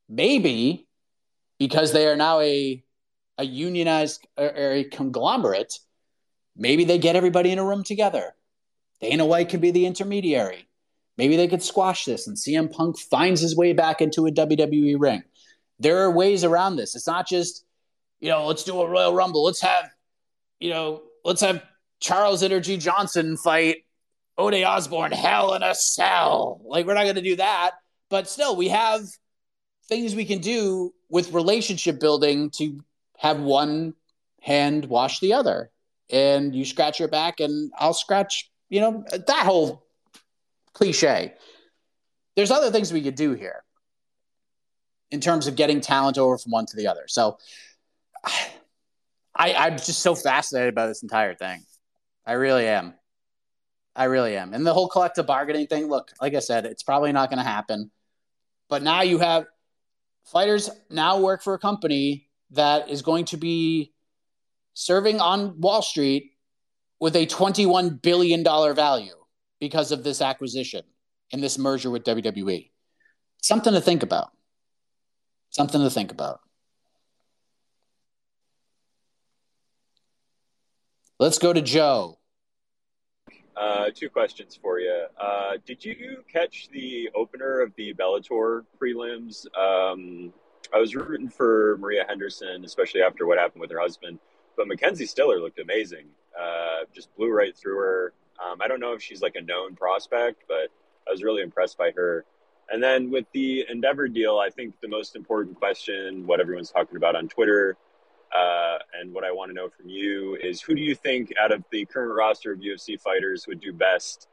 Maybe because they are now a a unionized or a conglomerate, maybe they get everybody in a room together Dana White could be the intermediary. Maybe they could squash this and CM Punk finds his way back into a WWE ring. There are ways around this. It's not just, you know, let's do a Royal Rumble. Let's have, you know, let's have Charles Energy Johnson fight Ode Osbourne hell in a cell. Like, we're not going to do that. But still, we have things we can do with relationship building to have one hand wash the other. And you scratch your back, and I'll scratch you know, that whole cliche. There's other things we could do here in terms of getting talent over from one to the other. So I, I'm just so fascinated by this entire thing. I really am. I really am. And the whole collective bargaining thing, look, like I said, it's probably not going to happen. But now you have fighters now work for a company that is going to be serving on Wall Street with a $21 billion value because of this acquisition and this merger with WWE. Something to think about. Something to think about. Let's go to Joe. Uh, two questions for you. Uh, did you catch the opener of the Bellator prelims? Um, I was rooting for Maria Henderson, especially after what happened with her husband. But Mackenzie Stiller looked amazing. Uh, just blew right through her. Um, I don't know if she's like a known prospect, but I was really impressed by her. And then with the Endeavor deal, I think the most important question, what everyone's talking about on Twitter, uh, and what I want to know from you is who do you think out of the current roster of UFC fighters would do best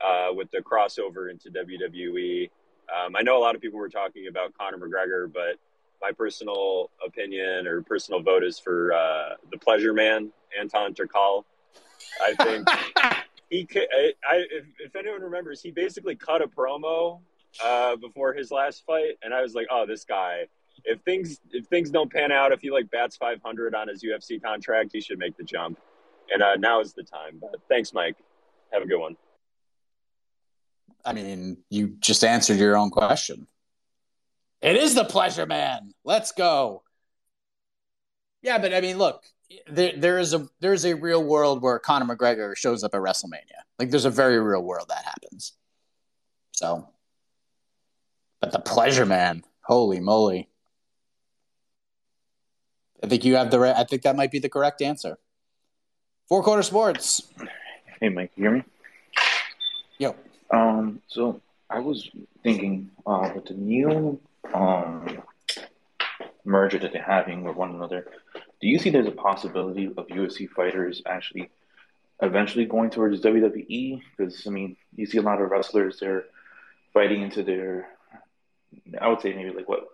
uh, with the crossover into WWE? Um, I know a lot of people were talking about Conor McGregor, but my personal opinion or personal vote is for uh, the pleasure man, Anton Turkalj. I think he, I, I, if, if anyone remembers, he basically cut a promo uh, before his last fight, and I was like, oh, this guy. If things if things don't pan out, if he like bats 500 on his UFC contract, he should make the jump. And uh, now is the time. But thanks, Mike. Have a good one. I mean, you just answered your own question. It is the pleasure man. Let's go. Yeah, but I mean, look, there there is a there's a real world where Conor McGregor shows up at WrestleMania. Like there's a very real world that happens. So, but the pleasure man, holy moly! I think you have the. Re- I think that might be the correct answer. Four quarter sports. Hey, Mike, you hear me? Yo. Um. So I was thinking, uh, with the new um merger that they're having with one another, do you see there's a possibility of UFC fighters actually eventually going towards WWE? Because I mean, you see a lot of wrestlers they're fighting into their, I would say maybe like what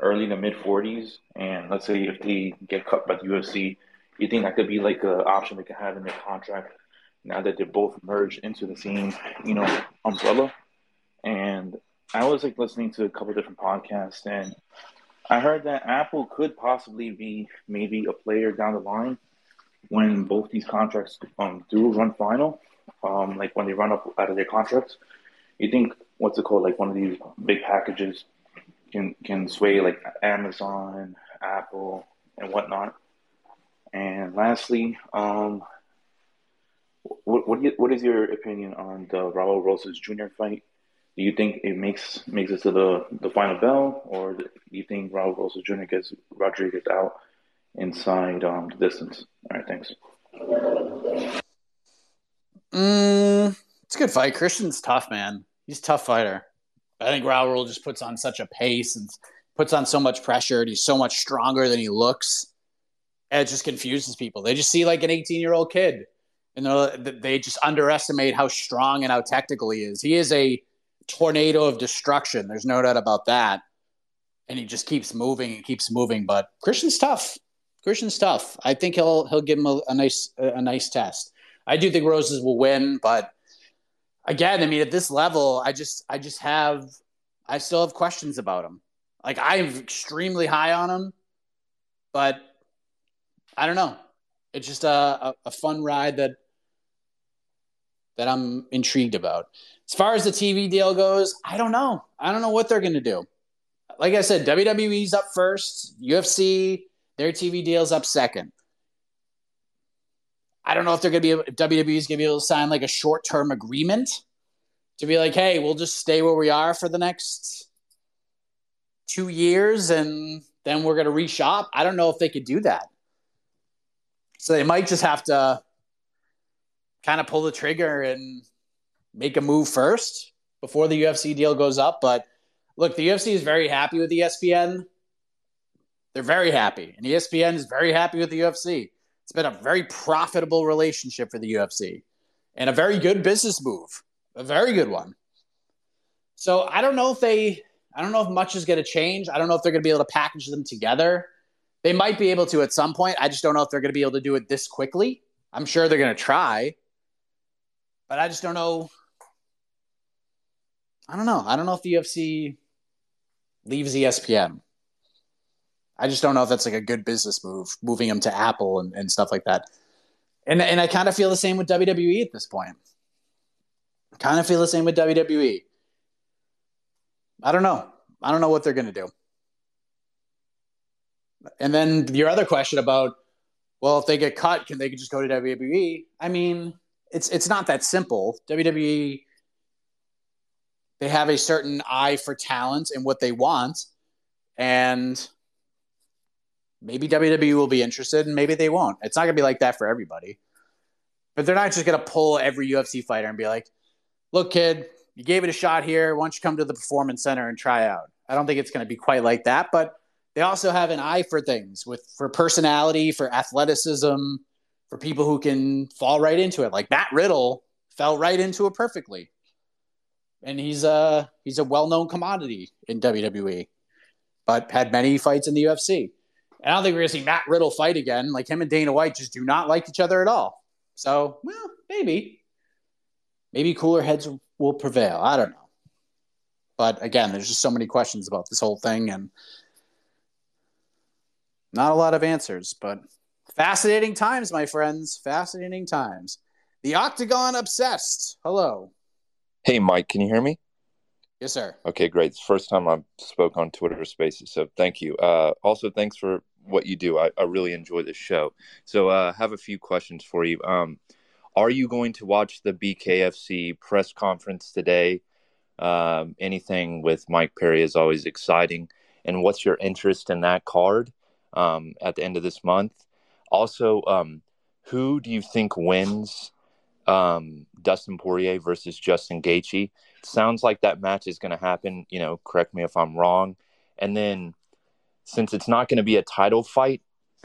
early to mid 40s, and let's say if they get cut by the UFC, you think that could be like an option they could have in their contract now that they're both merged into the same, you know, umbrella. And I was like listening to a couple different podcasts, and I heard that Apple could possibly be maybe a player down the line when both these contracts um, do run final, um, like when they run up out of their contracts. You think what's it called, like one of these big packages can can sway like Amazon, Apple, and whatnot. And lastly, um, what what, you, what is your opinion on the Raul Rosas Jr. fight? Do you think it makes makes it to the, the final bell, or do you think Raul Rosas Jr. gets Rodriguez out inside um, the distance? All right, thanks. Mm, it's a good fight. Christian's tough, man. He's a tough fighter. I think Raul just puts on such a pace and puts on so much pressure, and he's so much stronger than he looks. And it just confuses people. They just see like an 18 year old kid, and they just underestimate how strong and how technical he is. He is a tornado of destruction. There's no doubt about that. And he just keeps moving and keeps moving. But Christian's tough. Christian's tough. I think he'll he'll give him a, a nice a nice test. I do think Rosas will win, but again, I mean, at this level, I just I just have I still have questions about him. Like I'm extremely high on him, but I don't know. It's just a, a, a fun ride that that I'm intrigued about. As far as the TV deal goes, I don't know. I don't know what they're going to do. Like I said, WWE's up first, UFC, their TV deal's up second. I don't know if they're going to be WWE's going to be able to sign like a short term agreement to be like, hey, we'll just stay where we are for the next two years and then we're going to reshop. I don't know if they could do that. So they might just have to kind of pull the trigger and make a move first before the UFC deal goes up. But look, the UFC is very happy with ESPN. They're very happy. And ESPN is very happy with the UFC. It's been a very profitable relationship for the UFC and a very good business move, a very good one. So I don't know if they, I don't know if much is going to change. I don't know if they're going to be able to package them together. They might be able to at some point. I just don't know if they're going to be able to do it this quickly. I'm sure they're going to try, but I just don't know. I don't know. I don't know if the UFC leaves ESPN. I just don't know if that's like a good business move, moving them to Apple and, and stuff like that. And and I kind of feel the same with WWE at this point. Kind of feel the same with WWE. I don't know. I don't know what they're going to do. And then your other question about, well, if they get cut, can they just go to WWE? I mean, it's it's not that simple. WWE they have a certain eye for talent and what they want, and maybe WWE will be interested, and maybe they won't. It's not gonna be like that for everybody. But they're not just gonna pull every UFC fighter and be like, "Look, kid, you gave it a shot here. Why don't you come to the Performance Center and try out?" I don't think it's gonna be quite like that, but they also have an eye for things with for personality, for athleticism, for people who can fall right into it. Like Matt Riddle fell right into it perfectly. And he's a he's a well-known commodity in WWE, but had many fights in the UFC. And I don't think we're gonna see Matt Riddle fight again. Like him and Dana White just do not like each other at all. So, well, maybe. Maybe cooler heads will prevail. I don't know. But again, there's just so many questions about this whole thing and not a lot of answers, but fascinating times, my friends. Fascinating times. The Octagon Obsessed. Hello. Hey, Mike, can you hear me? Yes, sir. Okay, great. It's the first time I've spoke on Twitter Spaces, so thank you. Uh, also, thanks for what you do. I, I really enjoy this show. So, uh, I have a few questions for you. Um, are you going to watch the BKFC press conference today? Um, anything with Mike Perry is always exciting. And what's your interest in that card um, at the end of this month? Also, um, who do you think wins um, Dustin Poirier versus Justin Gaethje? Sounds like that match is going to happen. You know, correct me if I'm wrong. And then, since it's not going to be a title fight,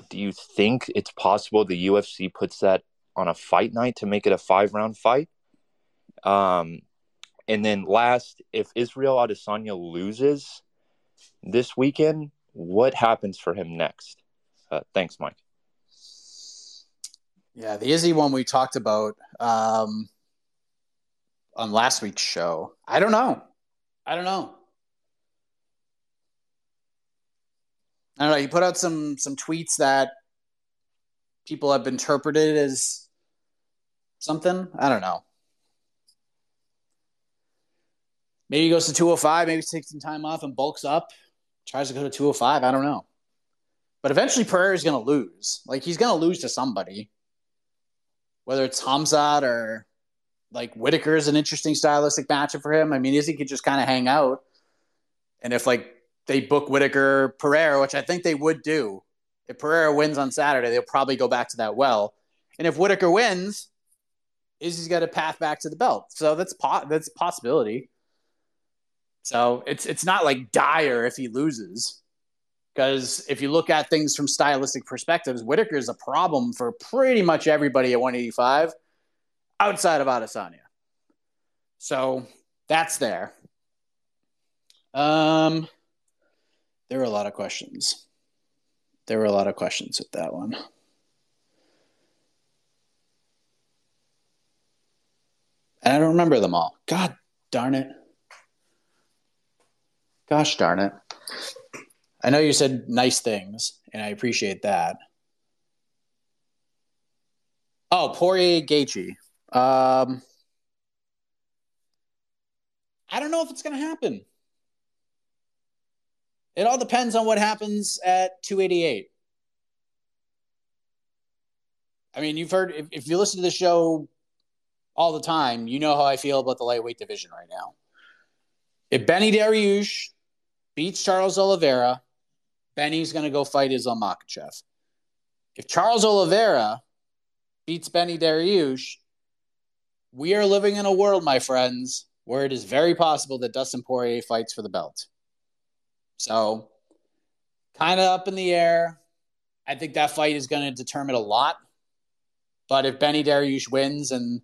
do you think it's possible the UFC puts that on a fight night to make it a five round fight? Um, and then last, if Israel Adesanya loses this weekend, what happens for him next? Uh, thanks, Mike. Yeah, the Izzy one we talked about um, on last week's show. I don't know. I don't know. I don't know. You put out some some tweets that people have interpreted as something. I don't know. Maybe he goes to 205, maybe takes some time off and bulks up, tries to go to 205. I don't know. But eventually Pereira is going to lose. Like he's going to lose to somebody. Whether it's Hamzat or like Whittaker is an interesting stylistic matchup for him. I mean, Izzy could just kind of hang out. And if like they book Whittaker Pereira, which I think they would do, if Pereira wins on Saturday, they'll probably go back to that well. And if Whittaker wins, Izzy's got a path back to the belt. So that's po- that's possibility. So it's it's not like dire if he loses. Because if you look at things from stylistic perspectives, Whittaker is a problem for pretty much everybody at 185 outside of Adesanya. So that's there. Um, there were a lot of questions. There were a lot of questions with that one. And I don't remember them all. God darn it. Gosh darn it. I know you said nice things, and I appreciate that. Oh, Poirier Gaethje. Um, I don't know if it's going to happen. It all depends on what happens at 288. I mean, you've heard, if, if you listen to the show all the time, you know how I feel about the lightweight division right now. If Benny Dariush beats Charles Oliveira, Benny's going to go fight Islam Makhachev. If Charles Oliveira beats Benny Dariush, we are living in a world, my friends, where it is very possible that Dustin Poirier fights for the belt. So, kind of up in the air. I think that fight is going to determine a lot. But if Benny Dariush wins and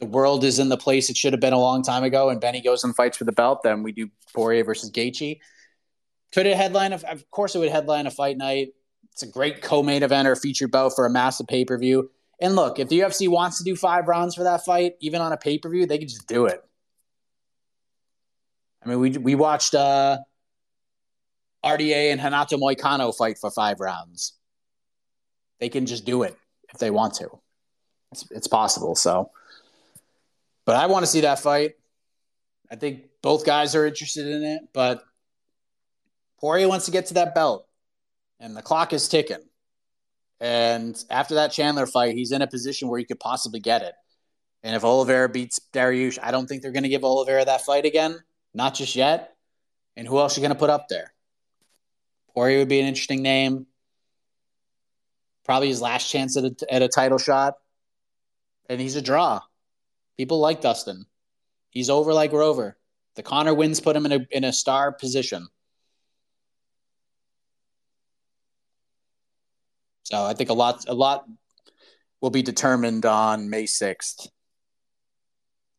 the world is in the place it should have been a long time ago, and Benny goes and fights for the belt, then we do Poirier versus Gaethje. Could it headline? A, of course, it would headline a fight night. It's a great co-main event or featured bout for a massive pay-per-view. And look, if the UFC wants to do five rounds for that fight, even on a pay-per-view, they can just do it. I mean, we we watched uh, RDA and Renato Moicano fight for five rounds. They can just do it if they want to. It's, it's possible. So, but I want to see that fight. I think both guys are interested in it, but Poirier wants to get to that belt, and the clock is ticking. And after that Chandler fight, he's in a position where he could possibly get it. And if Oliveira beats Dariush, I don't think they're going to give Oliveira that fight again. Not just yet. And who else are you going to put up there? Poirier would be an interesting name. Probably his last chance at a, at a title shot. And he's a draw. People like Dustin. He's over like Rover. The Conor wins put him in a in a star position. So I think a lot a lot will be determined on May sixth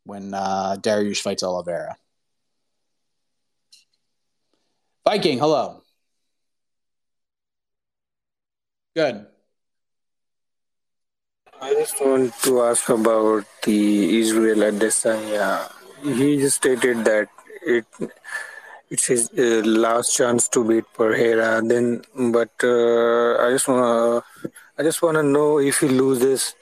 when uh, Dariush fights Oliveira. Viking, hello. Good. I just want to ask about the Israel Adesanya. He just stated that it it's his uh, last chance to beat Pereira. Then, but uh, I just wanna, I just wanna know if he loses,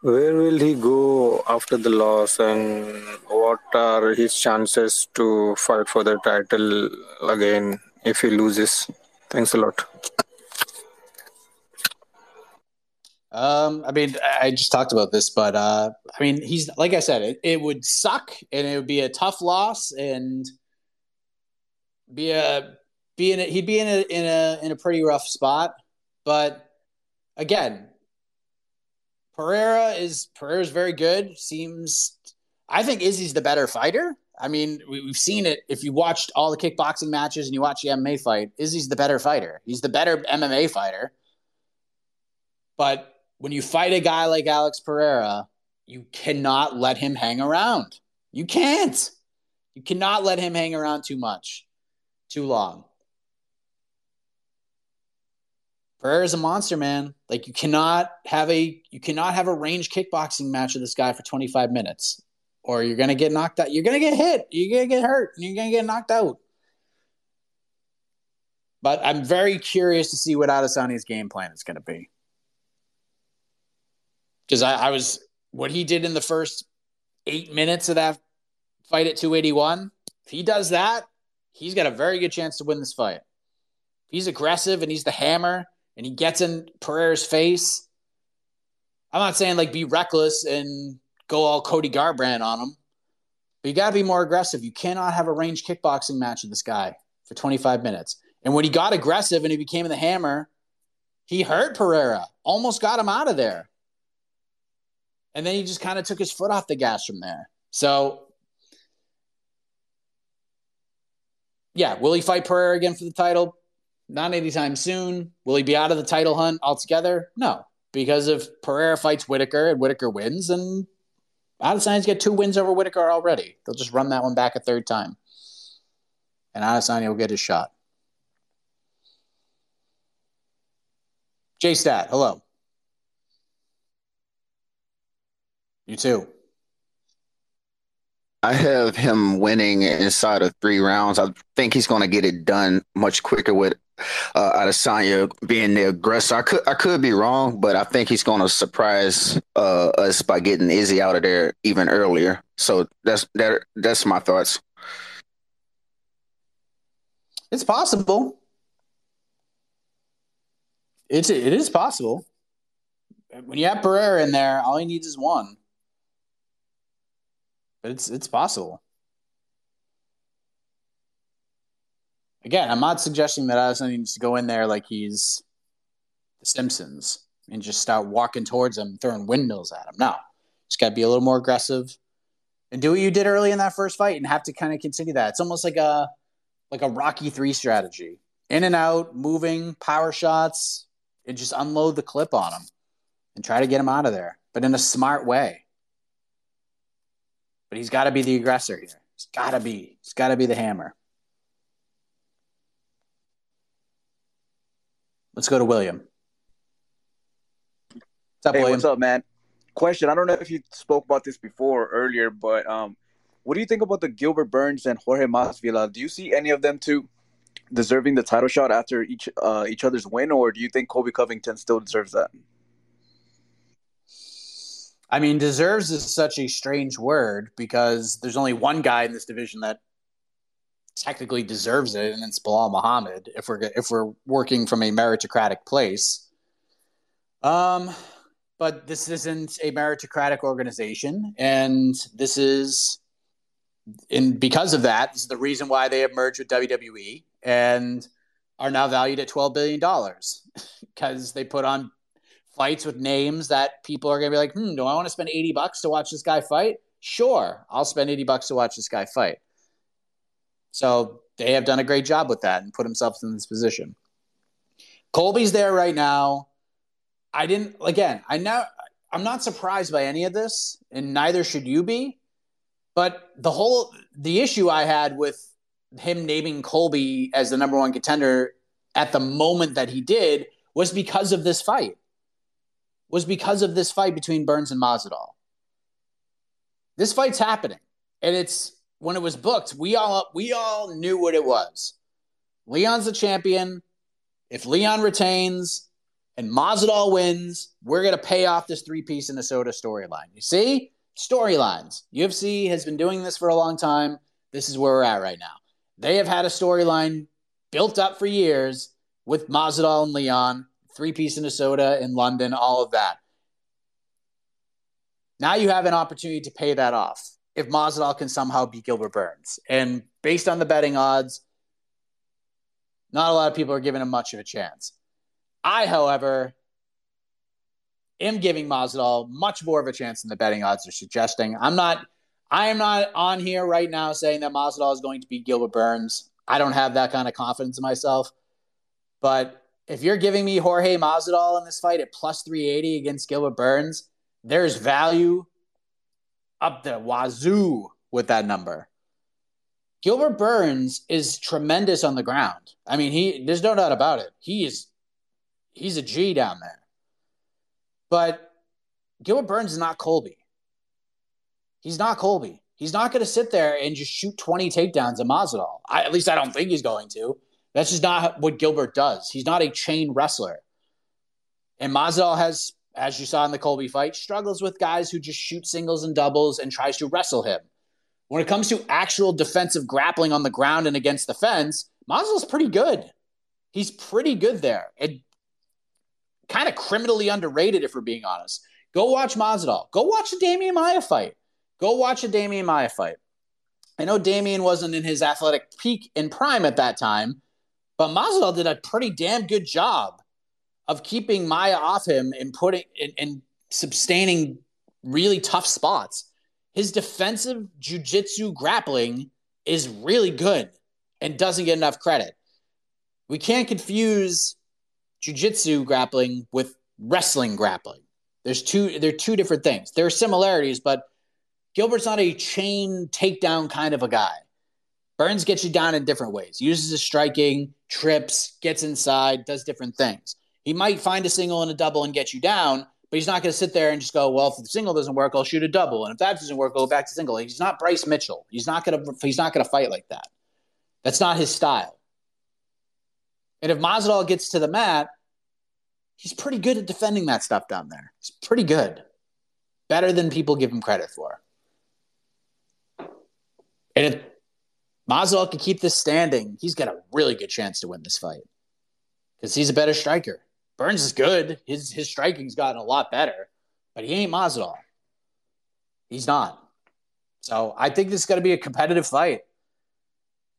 where will he go after the loss, and what are his chances to fight for the title again if he loses? Thanks a lot. Um, I mean, I just talked about this, but uh, I mean, he's like I said, it, it would suck and it would be a tough loss and be a be in a, he'd be in a in a in a pretty rough spot. But again, Pereira is Pereira's very good. Seems I think Izzy's the better fighter. I mean, we, have seen it. If you watched all the kickboxing matches and you watch the MMA fight, Izzy's the better fighter. He's the better MMA fighter. But when you fight a guy like Alex Pereira, you cannot let him hang around. You can't. You cannot let him hang around too much, too long. Pereira's a monster, man. Like you cannot have a you cannot have a range kickboxing match with this guy for 25 minutes, or you're gonna get knocked out. You're gonna get hit. You're gonna get hurt. You're gonna get knocked out. But I'm very curious to see what Adesanya's game plan is to be because I, I was what he did in the first eight minutes of that fight at 281. If he does that, he's got a very good chance to win this fight. He's aggressive and he's the hammer and he gets in Pereira's face. I'm not saying like be reckless and go all Cody Garbrandt on him, but you got to be more aggressive. You cannot have a range kickboxing match with this guy for 25 minutes. And when he got aggressive and he became the hammer, he hurt Pereira, almost got him out of there and then he just kind of took his foot off the gas from there. So, yeah, will he fight Pereira again for the title? Not anytime soon. Will he be out of the title hunt altogether? No, because if Pereira fights Whittaker and Whittaker wins, then Adesanya's got two wins over Whittaker already. They'll just run that one back a third time, and Adesanya will get his shot. J Stat, hello. You too. I have him winning inside of three rounds. I think he's going to get it done much quicker with uh, Adesanya being the aggressor. I could I could be wrong, but I think he's going to surprise uh, us by getting Izzy out of there even earlier. So that's that. That's my thoughts. It's possible. It's it is possible. When you have Pereira in there, all he needs is one. It's it's possible. Again, I'm not suggesting that Addison needs to go in there like he's the Simpsons and just start walking towards him, throwing windmills at him. No, just got to be a little more aggressive and do what you did early in that first fight and have to kind of continue that. It's almost like a like a Rocky three strategy: in and out, moving, power shots, and just unload the clip on him and try to get him out of there, but in a smart way but he's got to be the aggressor here. He's got to be. He's got to be the hammer. Let's go to William. What's up, hey, William? What's up, man? Question: I don't know if you spoke about this before earlier, but um, what do you think about the Gilbert Burns and Jorge Masvidal? Do you see any of them two deserving the title shot after each uh, each other's win, or do you think Colby Covington still deserves that? I mean, deserves is such a strange word because there's only one guy in this division that technically deserves it, and it's Belal Muhammad. If we're if we're working from a meritocratic place, um, but this isn't a meritocratic organization, and this is, and because of that, this is the reason why they have merged with WWE and are now valued at twelve billion dollars because they put on fights with names that people are going to be like, hmm, do I want to spend 80 bucks to watch this guy fight? Sure, I'll spend 80 bucks to watch this guy fight. So they have done a great job with that and put themselves in this position. Colby's there right now. I didn't, again, I know I'm not surprised by any of this, and neither should you be. But the whole, the issue I had with him naming Colby as the number one contender at the moment that he did was because of this fight was because of this fight between Burns and Masvidal. This fight's happening, and it's when it was booked, we all we all knew what it was. Leon's the champion. If Leon retains and Masvidal wins, we're gonna pay off this three piece in the soda storyline. You see, storylines. UFC has been doing this for a long time. This is where we're at right now. They have had a storyline built up for years with Masvidal and Leon, three piece in a soda in London, all of that. Now you have an opportunity to pay that off if Masvidal can somehow beat Gilbert Burns. And based on the betting odds, not a lot of people are giving him much of a chance. I, however, am giving Masvidal much more of a chance than the betting odds are suggesting. I'm not I am not on here right now saying that Masvidal is going to beat Gilbert Burns. I don't have that kind of confidence in myself. But if you're giving me Jorge Masvidal in this fight at plus 380 against Gilbert Burns, there's value up the wazoo with that number. Gilbert Burns is tremendous on the ground. I mean, he there's no doubt about it. He is he's a G down there. But Gilbert Burns is not Colby. He's not Colby. He's not going to sit there and just shoot 20 takedowns at Masvidal. At least I don't think he's going to. That's just not what Gilbert does. He's not a chain wrestler. And Masvidal has, as you saw in the Colby fight, struggles with guys who just shoot singles and doubles and tries to wrestle him. When it comes to actual defensive grappling on the ground and against the fence, Masvidal's pretty good. He's pretty good there. And kind of criminally underrated, if we're being honest. Go watch Masvidal. Go watch the Demian Maya fight. Go watch a Demian Maya fight. I know Demian wasn't in his athletic peak in prime at that time, but Masvidal did a pretty damn good job of keeping Maya off him and putting and, and sustaining really tough spots. His defensive jujitsu grappling is really good and doesn't get enough credit. We can't confuse jujitsu grappling with wrestling grappling. There's two they're two different things. There are similarities, but Gilbert's not a chain takedown kind of a guy. Burns gets you down in different ways. Uses his striking, trips, gets inside, does different things. He might find a single and a double and get you down, but he's not going to sit there and just go, "Well, if the single doesn't work, I'll shoot a double, and if that doesn't work, I'll go back to single." He's not Bryce Mitchell. He's not going to. He's not going to fight like that. That's not his style. And if Masvidal gets to the mat, he's pretty good at defending that stuff down there. He's pretty good. Better than people give him credit for. And if Masvidal can keep this standing, he's got a really good chance to win this fight because he's a better striker. Burns is good. His his striking's gotten a lot better, but he ain't Masvidal. He's not. So I think this is going to be a competitive fight.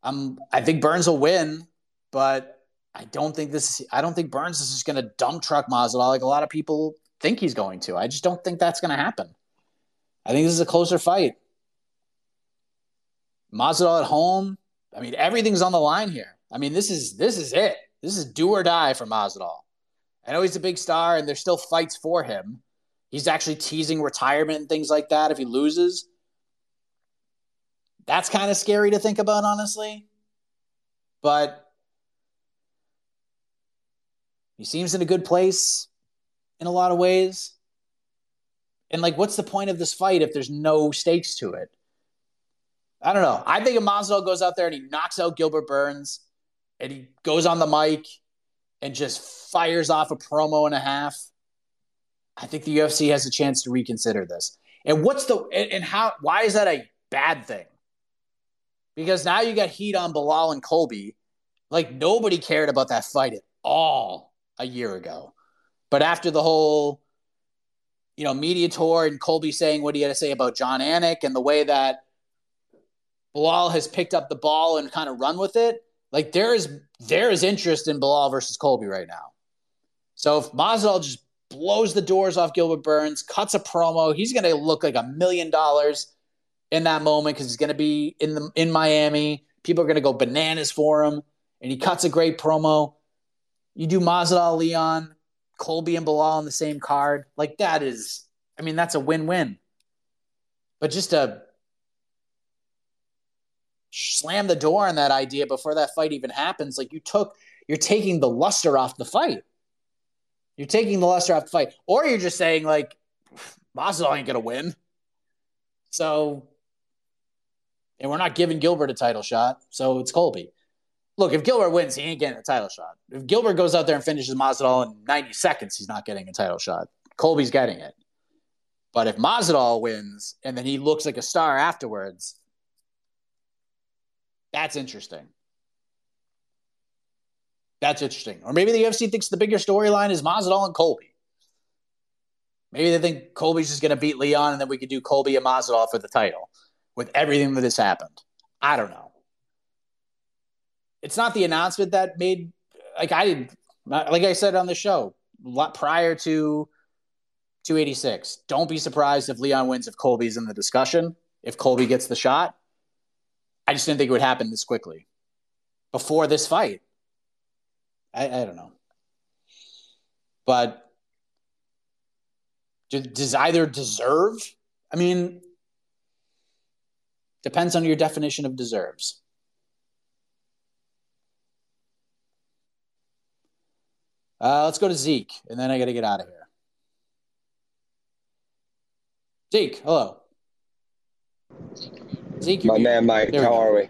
Um, I think Burns will win, but I don't think this. I don't think Burns is just going to dump truck Masvidal like a lot of people think he's going to. I just don't think that's going to happen. I think this is a closer fight. Masvidal at home. I mean, everything's on the line here. I mean, this is this is it. This is do or die for Masvidal. I know he's a big star, and there's still fights for him. He's actually teasing retirement and things like that if he loses. That's kind of scary to think about, honestly. But he seems in a good place in a lot of ways. And like, what's the point of this fight if there's no stakes to it? I don't know. I think if Masvidal goes out there and he knocks out Gilbert Burns and he goes on the mic and just fires off a promo and a half, I think the UFC has a chance to reconsider this. And what's the and how why is that a bad thing? Because now you got heat on Belal and Colby. Like nobody cared about that fight at all a year ago. But after the whole you know, media tour and Colby saying what he had to say about Jon Anik and the way that Belal has picked up the ball and kind of run with it. Like there is there is interest in Belal versus Colby right now. So if Masvidal just blows the doors off Gilbert Burns, cuts a promo, he's going to look like a million dollars in that moment because he's going to be in the in Miami. People are going to go bananas for him, and he cuts a great promo. You do Masvidal, Leon, Colby, and Belal on the same card. Like that is, I mean, that's a win-win. But just a slam the door on that idea before that fight even happens. Like you took, you're taking the luster off the fight. You're taking the luster off the fight, or you're just saying like, Masvidal ain't gonna win. So And we're not giving Gilbert a title shot, so it's Colby. Look, if Gilbert wins, he ain't getting a title shot. If Gilbert goes out there and finishes Masvidal in 90 seconds, he's not getting a title shot. Colby's getting it. But if Masvidal wins and then he looks like a star afterwards, that's interesting. That's interesting. Or maybe the UFC thinks the bigger storyline is Masvidal and Colby. Maybe they think Colby's just going to beat Leon and then we could do Colby and Masvidal for the title with everything that has happened. I don't know. It's not the announcement that made, like I did, like I said on the show prior to 286. Don't be surprised if Leon wins if Colby's in the discussion, if Colby gets the shot. I just didn't think it would happen this quickly before this fight. I, I don't know. But does either deserve? I mean, depends on your definition of deserves. Uh, let's go to Zeke, and then I got to get out of here. Zeke, hello. Zeke, my man, Mike. How are we?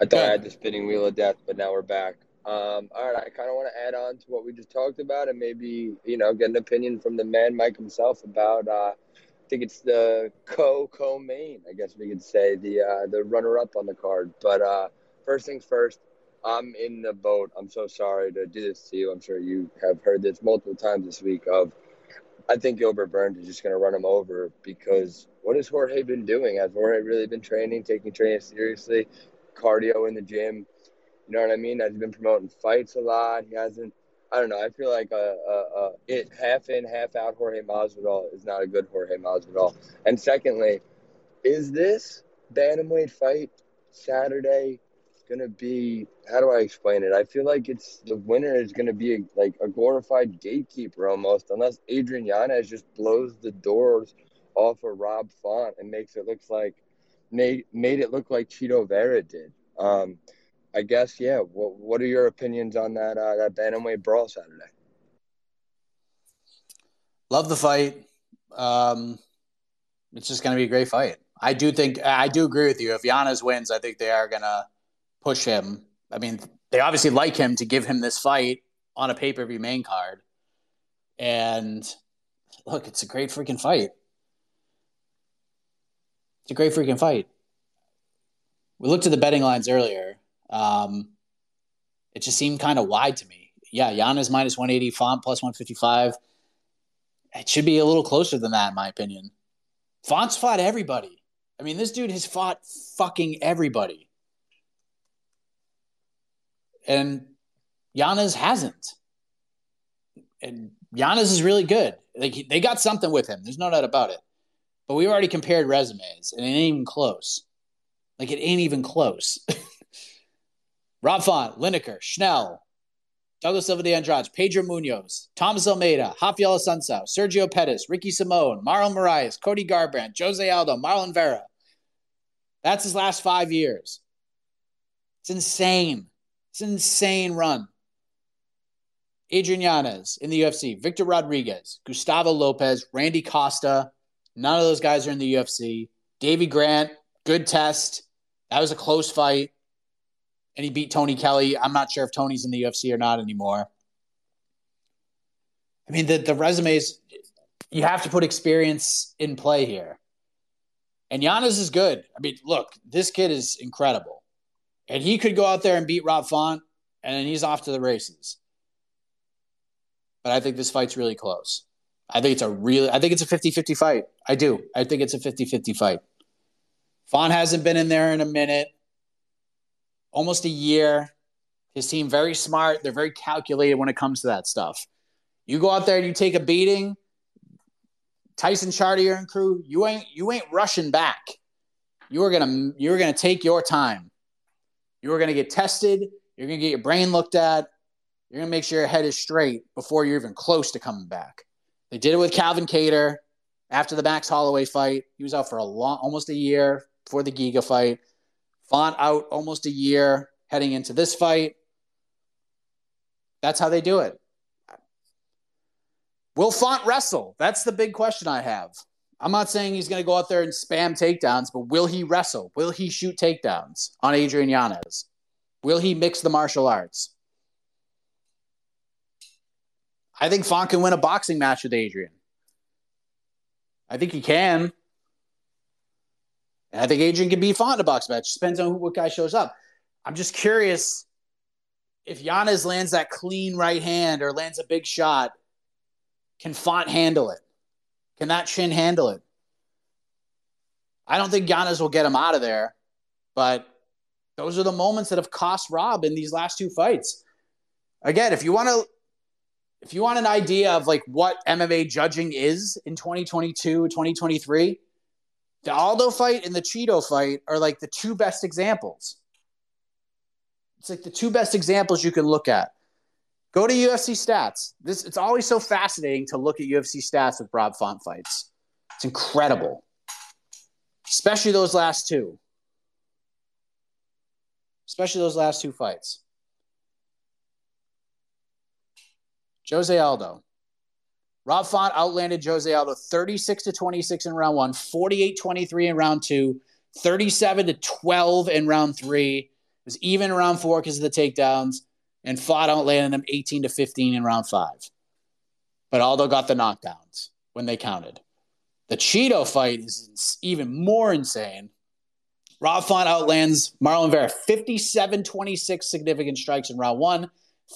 I thought I had the spinning wheel of death, but now we're back. Um, all right, I kind of want to add on to what we just talked about, and maybe you know get an opinion from the man Mike himself about. Uh, I think it's the co co main, I guess we could say the uh, the runner up on the card. But uh, first things first, I'm in the boat. I'm so sorry to do this to you. I'm sure you have heard this multiple times this week. Of I think Gilbert Burns is just going to run him over because what has Jorge been doing? Has Jorge really been training, taking training seriously, cardio in the gym? You know what I mean? Has he been promoting fights a lot. He hasn't. I don't know. I feel like a, a, a it half in, half out. Jorge Masvidal is not a good Jorge Masvidal. And secondly, is this bantamweight fight Saturday gonna be? How do I explain it? I feel like it's the winner is gonna be a, like a glorified gatekeeper almost, unless Adrian Yanez just blows the doors off of Rob Font and makes it look like made made it look like Chito Vera did. Um, I guess yeah. What What are your opinions on that uh, that bantamweight brawl Saturday? Love the fight. Um, it's just to be a great fight. I do think I do agree with you. If Yanez wins, I think they are to push him. I mean, they obviously like him to give him this fight on a pay per view main card. And look, it's a great freaking fight. It's a great freaking fight. We looked at the betting lines earlier. Um, it just seemed kind of wide to me. Yeah, Yanez minus 180, Font plus 155. It should be a little closer than that, in my opinion. Font's fought everybody. I mean, this dude has fought fucking everybody. And Yanez hasn't. And Yanez is really good. Like they got something with him. There's no doubt about it. But we already compared resumes, and it ain't even close. Like it ain't even close. Rob Font, Lineker, Schnell, Douglas Silva de Andrade, Pedro Munhoz, Thomas Almeida, Rafael Assunção, Sergio Pettis, Ricky Simón, Marlon Moraes, Cody Garbrandt, Jose Aldo, Marlon Vera. That's his last five years. It's insane. It's an insane run. Adrian Yanez in the UFC, Victor Rodriguez, Gustavo Lopez, Randy Costa. None of those guys are in the UFC. Davey Grant, good test. That was a close fight and he beat Tony Kelly. I'm not sure if Tony's in the UFC or not anymore. I mean, the, the resumes, you have to put experience in play here. And Yanez is good. I mean, look, this kid is incredible. And he could go out there and beat Rob Font, and then he's off to the races. But I think this fight's really close. I think it's a really, I think it's a 50 50 fight. I do. I think it's a 50 50 fight. Font hasn't been in there in a minute almost a year. His team very smart. They're very calculated when it comes to that stuff. You go out there and you take a beating. Tyson Chartier and crew, you ain't you ain't rushing back. You are gonna you're gonna take your time. You are gonna get tested. You're gonna get your brain looked at. You're gonna make sure your head is straight before you're even close to coming back. They did it with Calvin Kattar after the Max Holloway fight. He was out for a long, almost a year before the Giga fight. Font out almost a year heading into this fight. That's how they do it. Will Font wrestle? That's the big question I have. I'm not saying he's going to go out there and spam takedowns, but will he wrestle? Will he shoot takedowns on Adrian Yanez? Will he mix the martial arts? I think Font can win a boxing match with Adrian. I think he can. And I think Adrian can beat Font in a box match. Depends on who, what guy shows up. I'm just curious if Yanez lands that clean right hand or lands a big shot, can Font handle it? Can that chin handle it? I don't think Yanez will get him out of there, but those are the moments that have cost Rob in these last two fights. Again, if you want to if you want an idea of like what MMA judging is in 2022, 2023, the Aldo fight and the Chito fight are like the two best examples. It's like the two best examples you can look at. Go to UFC stats. This it's always so fascinating to look at UFC stats with Rob Font fights. It's incredible. Especially those last two. Especially those last two fights. Jose Aldo. Rob Font outlanded Jose Aldo 36 to 26 in round one, 48 23 in round two, 37 to 12 in round three. It was even in round four because of the takedowns, and Font outlanded him 18 to 15 in round five. But Aldo got the knockdowns when they counted. The Chito fight is even more insane. Rob Font outlands Marlon Vera 57 26 significant strikes in round one,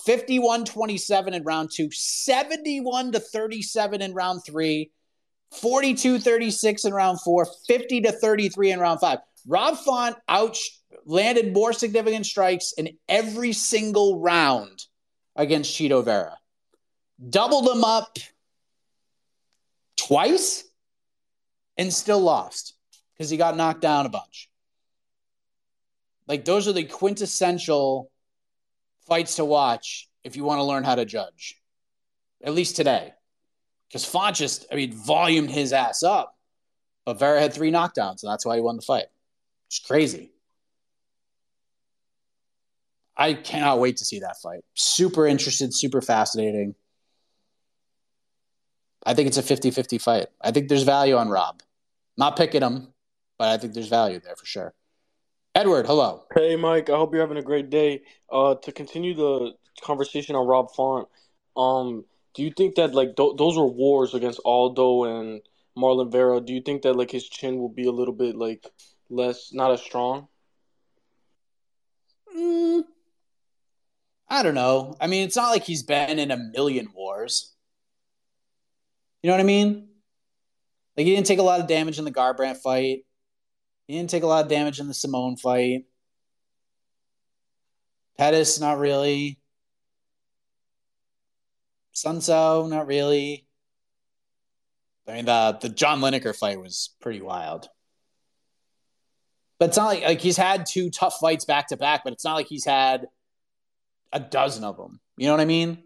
51 27 in round two, 71 to 37 in round three, 42 36 in round four, 50 to 33 in round five. Rob Font out landed more significant strikes in every single round against Chito Vera. Doubled them up twice and still lost because he got knocked down a bunch. Like those are the quintessential fights to watch if you want to learn how to judge, at least today. Because Font just, I mean, volumed his ass up. But Vera had three knockdowns, and that's why he won the fight. It's crazy. I cannot wait to see that fight. Super interested, super fascinating. I think it's a 50 50 fight. I think there's value on Rob. Not picking him, but I think there's value there for sure. Edward, hello. Hey, Mike. I hope you're having a great day. Uh, to continue the conversation on Rob Font, um, do you think that like th- those were wars against Aldo and Marlon Vera? Do you think that like his chin will be a little bit like less, not as strong? Mm, I don't know. I mean, it's not like he's been in a million wars. You know what I mean? Like he didn't take a lot of damage in the Garbrandt fight. He didn't take a lot of damage in the Simón fight. Pettis, not really. Assunção, not really. I mean, the the John Lineker fight was pretty wild. But it's not like like he's had two tough fights back to back, but it's not like he's had a dozen of them. You know what I mean?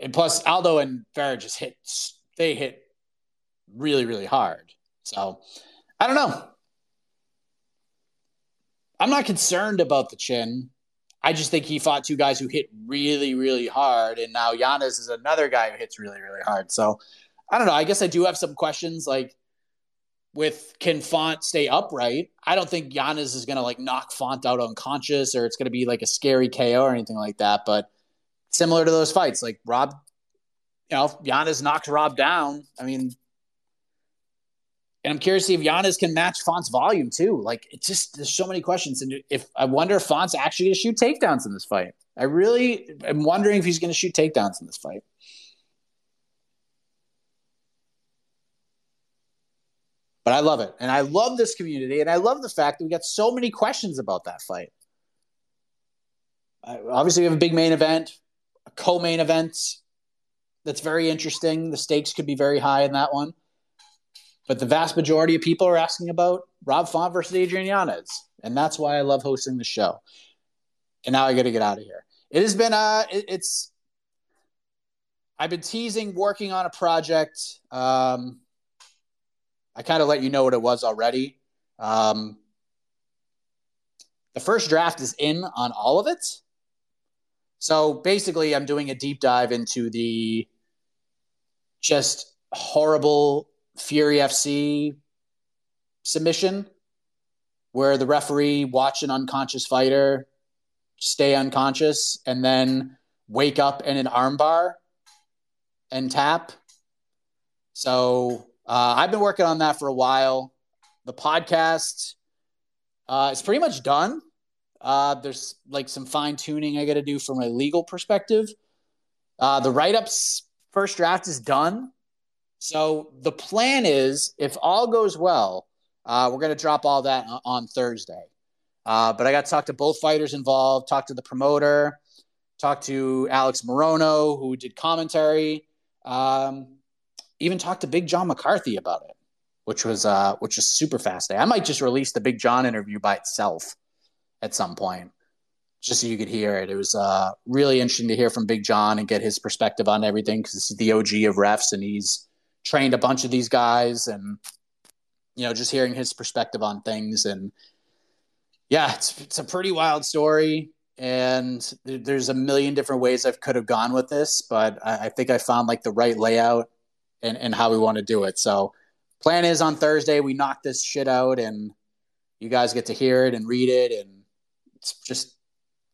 And plus, Aldo and Vera just hit they hit really really hard. So I don't know. I'm not concerned about the chin. I just think he fought two guys who hit really, really hard, and now Yanez is another guy who hits really, really hard. So I don't know. I guess I do have some questions like with can Font stay upright? I don't think Yanez is gonna like knock Font out unconscious or it's gonna be like a scary KO or anything like that. But similar to those fights, like Rob, you know, Yanez knocked Rob down. I mean, and I'm curious to if Yanez can match Font's volume too. Like it's just there's so many questions, and if I wonder if Font's actually going to shoot takedowns in this fight. I really am wondering if he's going to shoot takedowns in this fight. But I love it, and I love this community, and I love the fact that we got so many questions about that fight. obviously, we have a big main event, a co-main event that's very interesting. The stakes could be very high in that one. But the vast majority of people are asking about Rob Font versus Adrian Yanez. And that's why I love hosting the show. And now I got to get out of here. It has been, uh, it, it's, I've been teasing working on a project. Um, I kind of let you know what it was already. Um, the first draft is in on all of it. So basically, I'm doing a deep dive into the just horrible Fury FC submission where the referee watch an unconscious fighter stay unconscious and then wake up in an armbar and tap. So uh, I've been working on that for a while. The podcast uh, is pretty much done. Uh, there's like some fine tuning I got to do from a legal perspective. Uh, the write ups first draft is done. So the plan is, if all goes well, uh, we're going to drop all that on Thursday. Uh, but I got to talk to both fighters involved, talk to the promoter, talk to Alex Morono, who did commentary, um, even talked to Big John McCarthy about it, which was uh, which was super fascinating. I might just release the Big John interview by itself at some point, just so you could hear it. It was uh, really interesting to hear from Big John and get his perspective on everything because he's the OG of refs and he's trained a bunch of these guys and you know just hearing his perspective on things and yeah it's, it's a pretty wild story and there's a million different ways i could have gone with this but I, I think i found like the right layout and, and how we want to do it so plan is on thursday we knock this shit out and you guys get to hear it and read it and it's just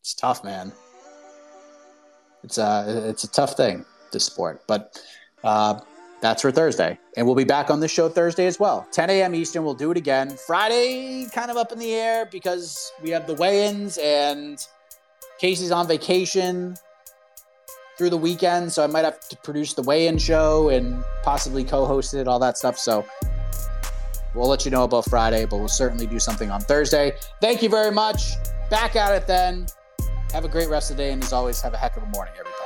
it's tough man it's a it's a tough thing this sport but uh that's for Thursday. And we'll be back on the show Thursday as well. 10 a.m. Eastern, we'll do it again. Friday, kind of up in the air because we have the weigh ins and Casey's on vacation through the weekend. So I might have to produce the weigh in show and possibly co host it, all that stuff. So we'll let you know about Friday, but we'll certainly do something on Thursday. Thank you very much. Back at it then. Have a great rest of the day. And as always, have a heck of a morning, everybody.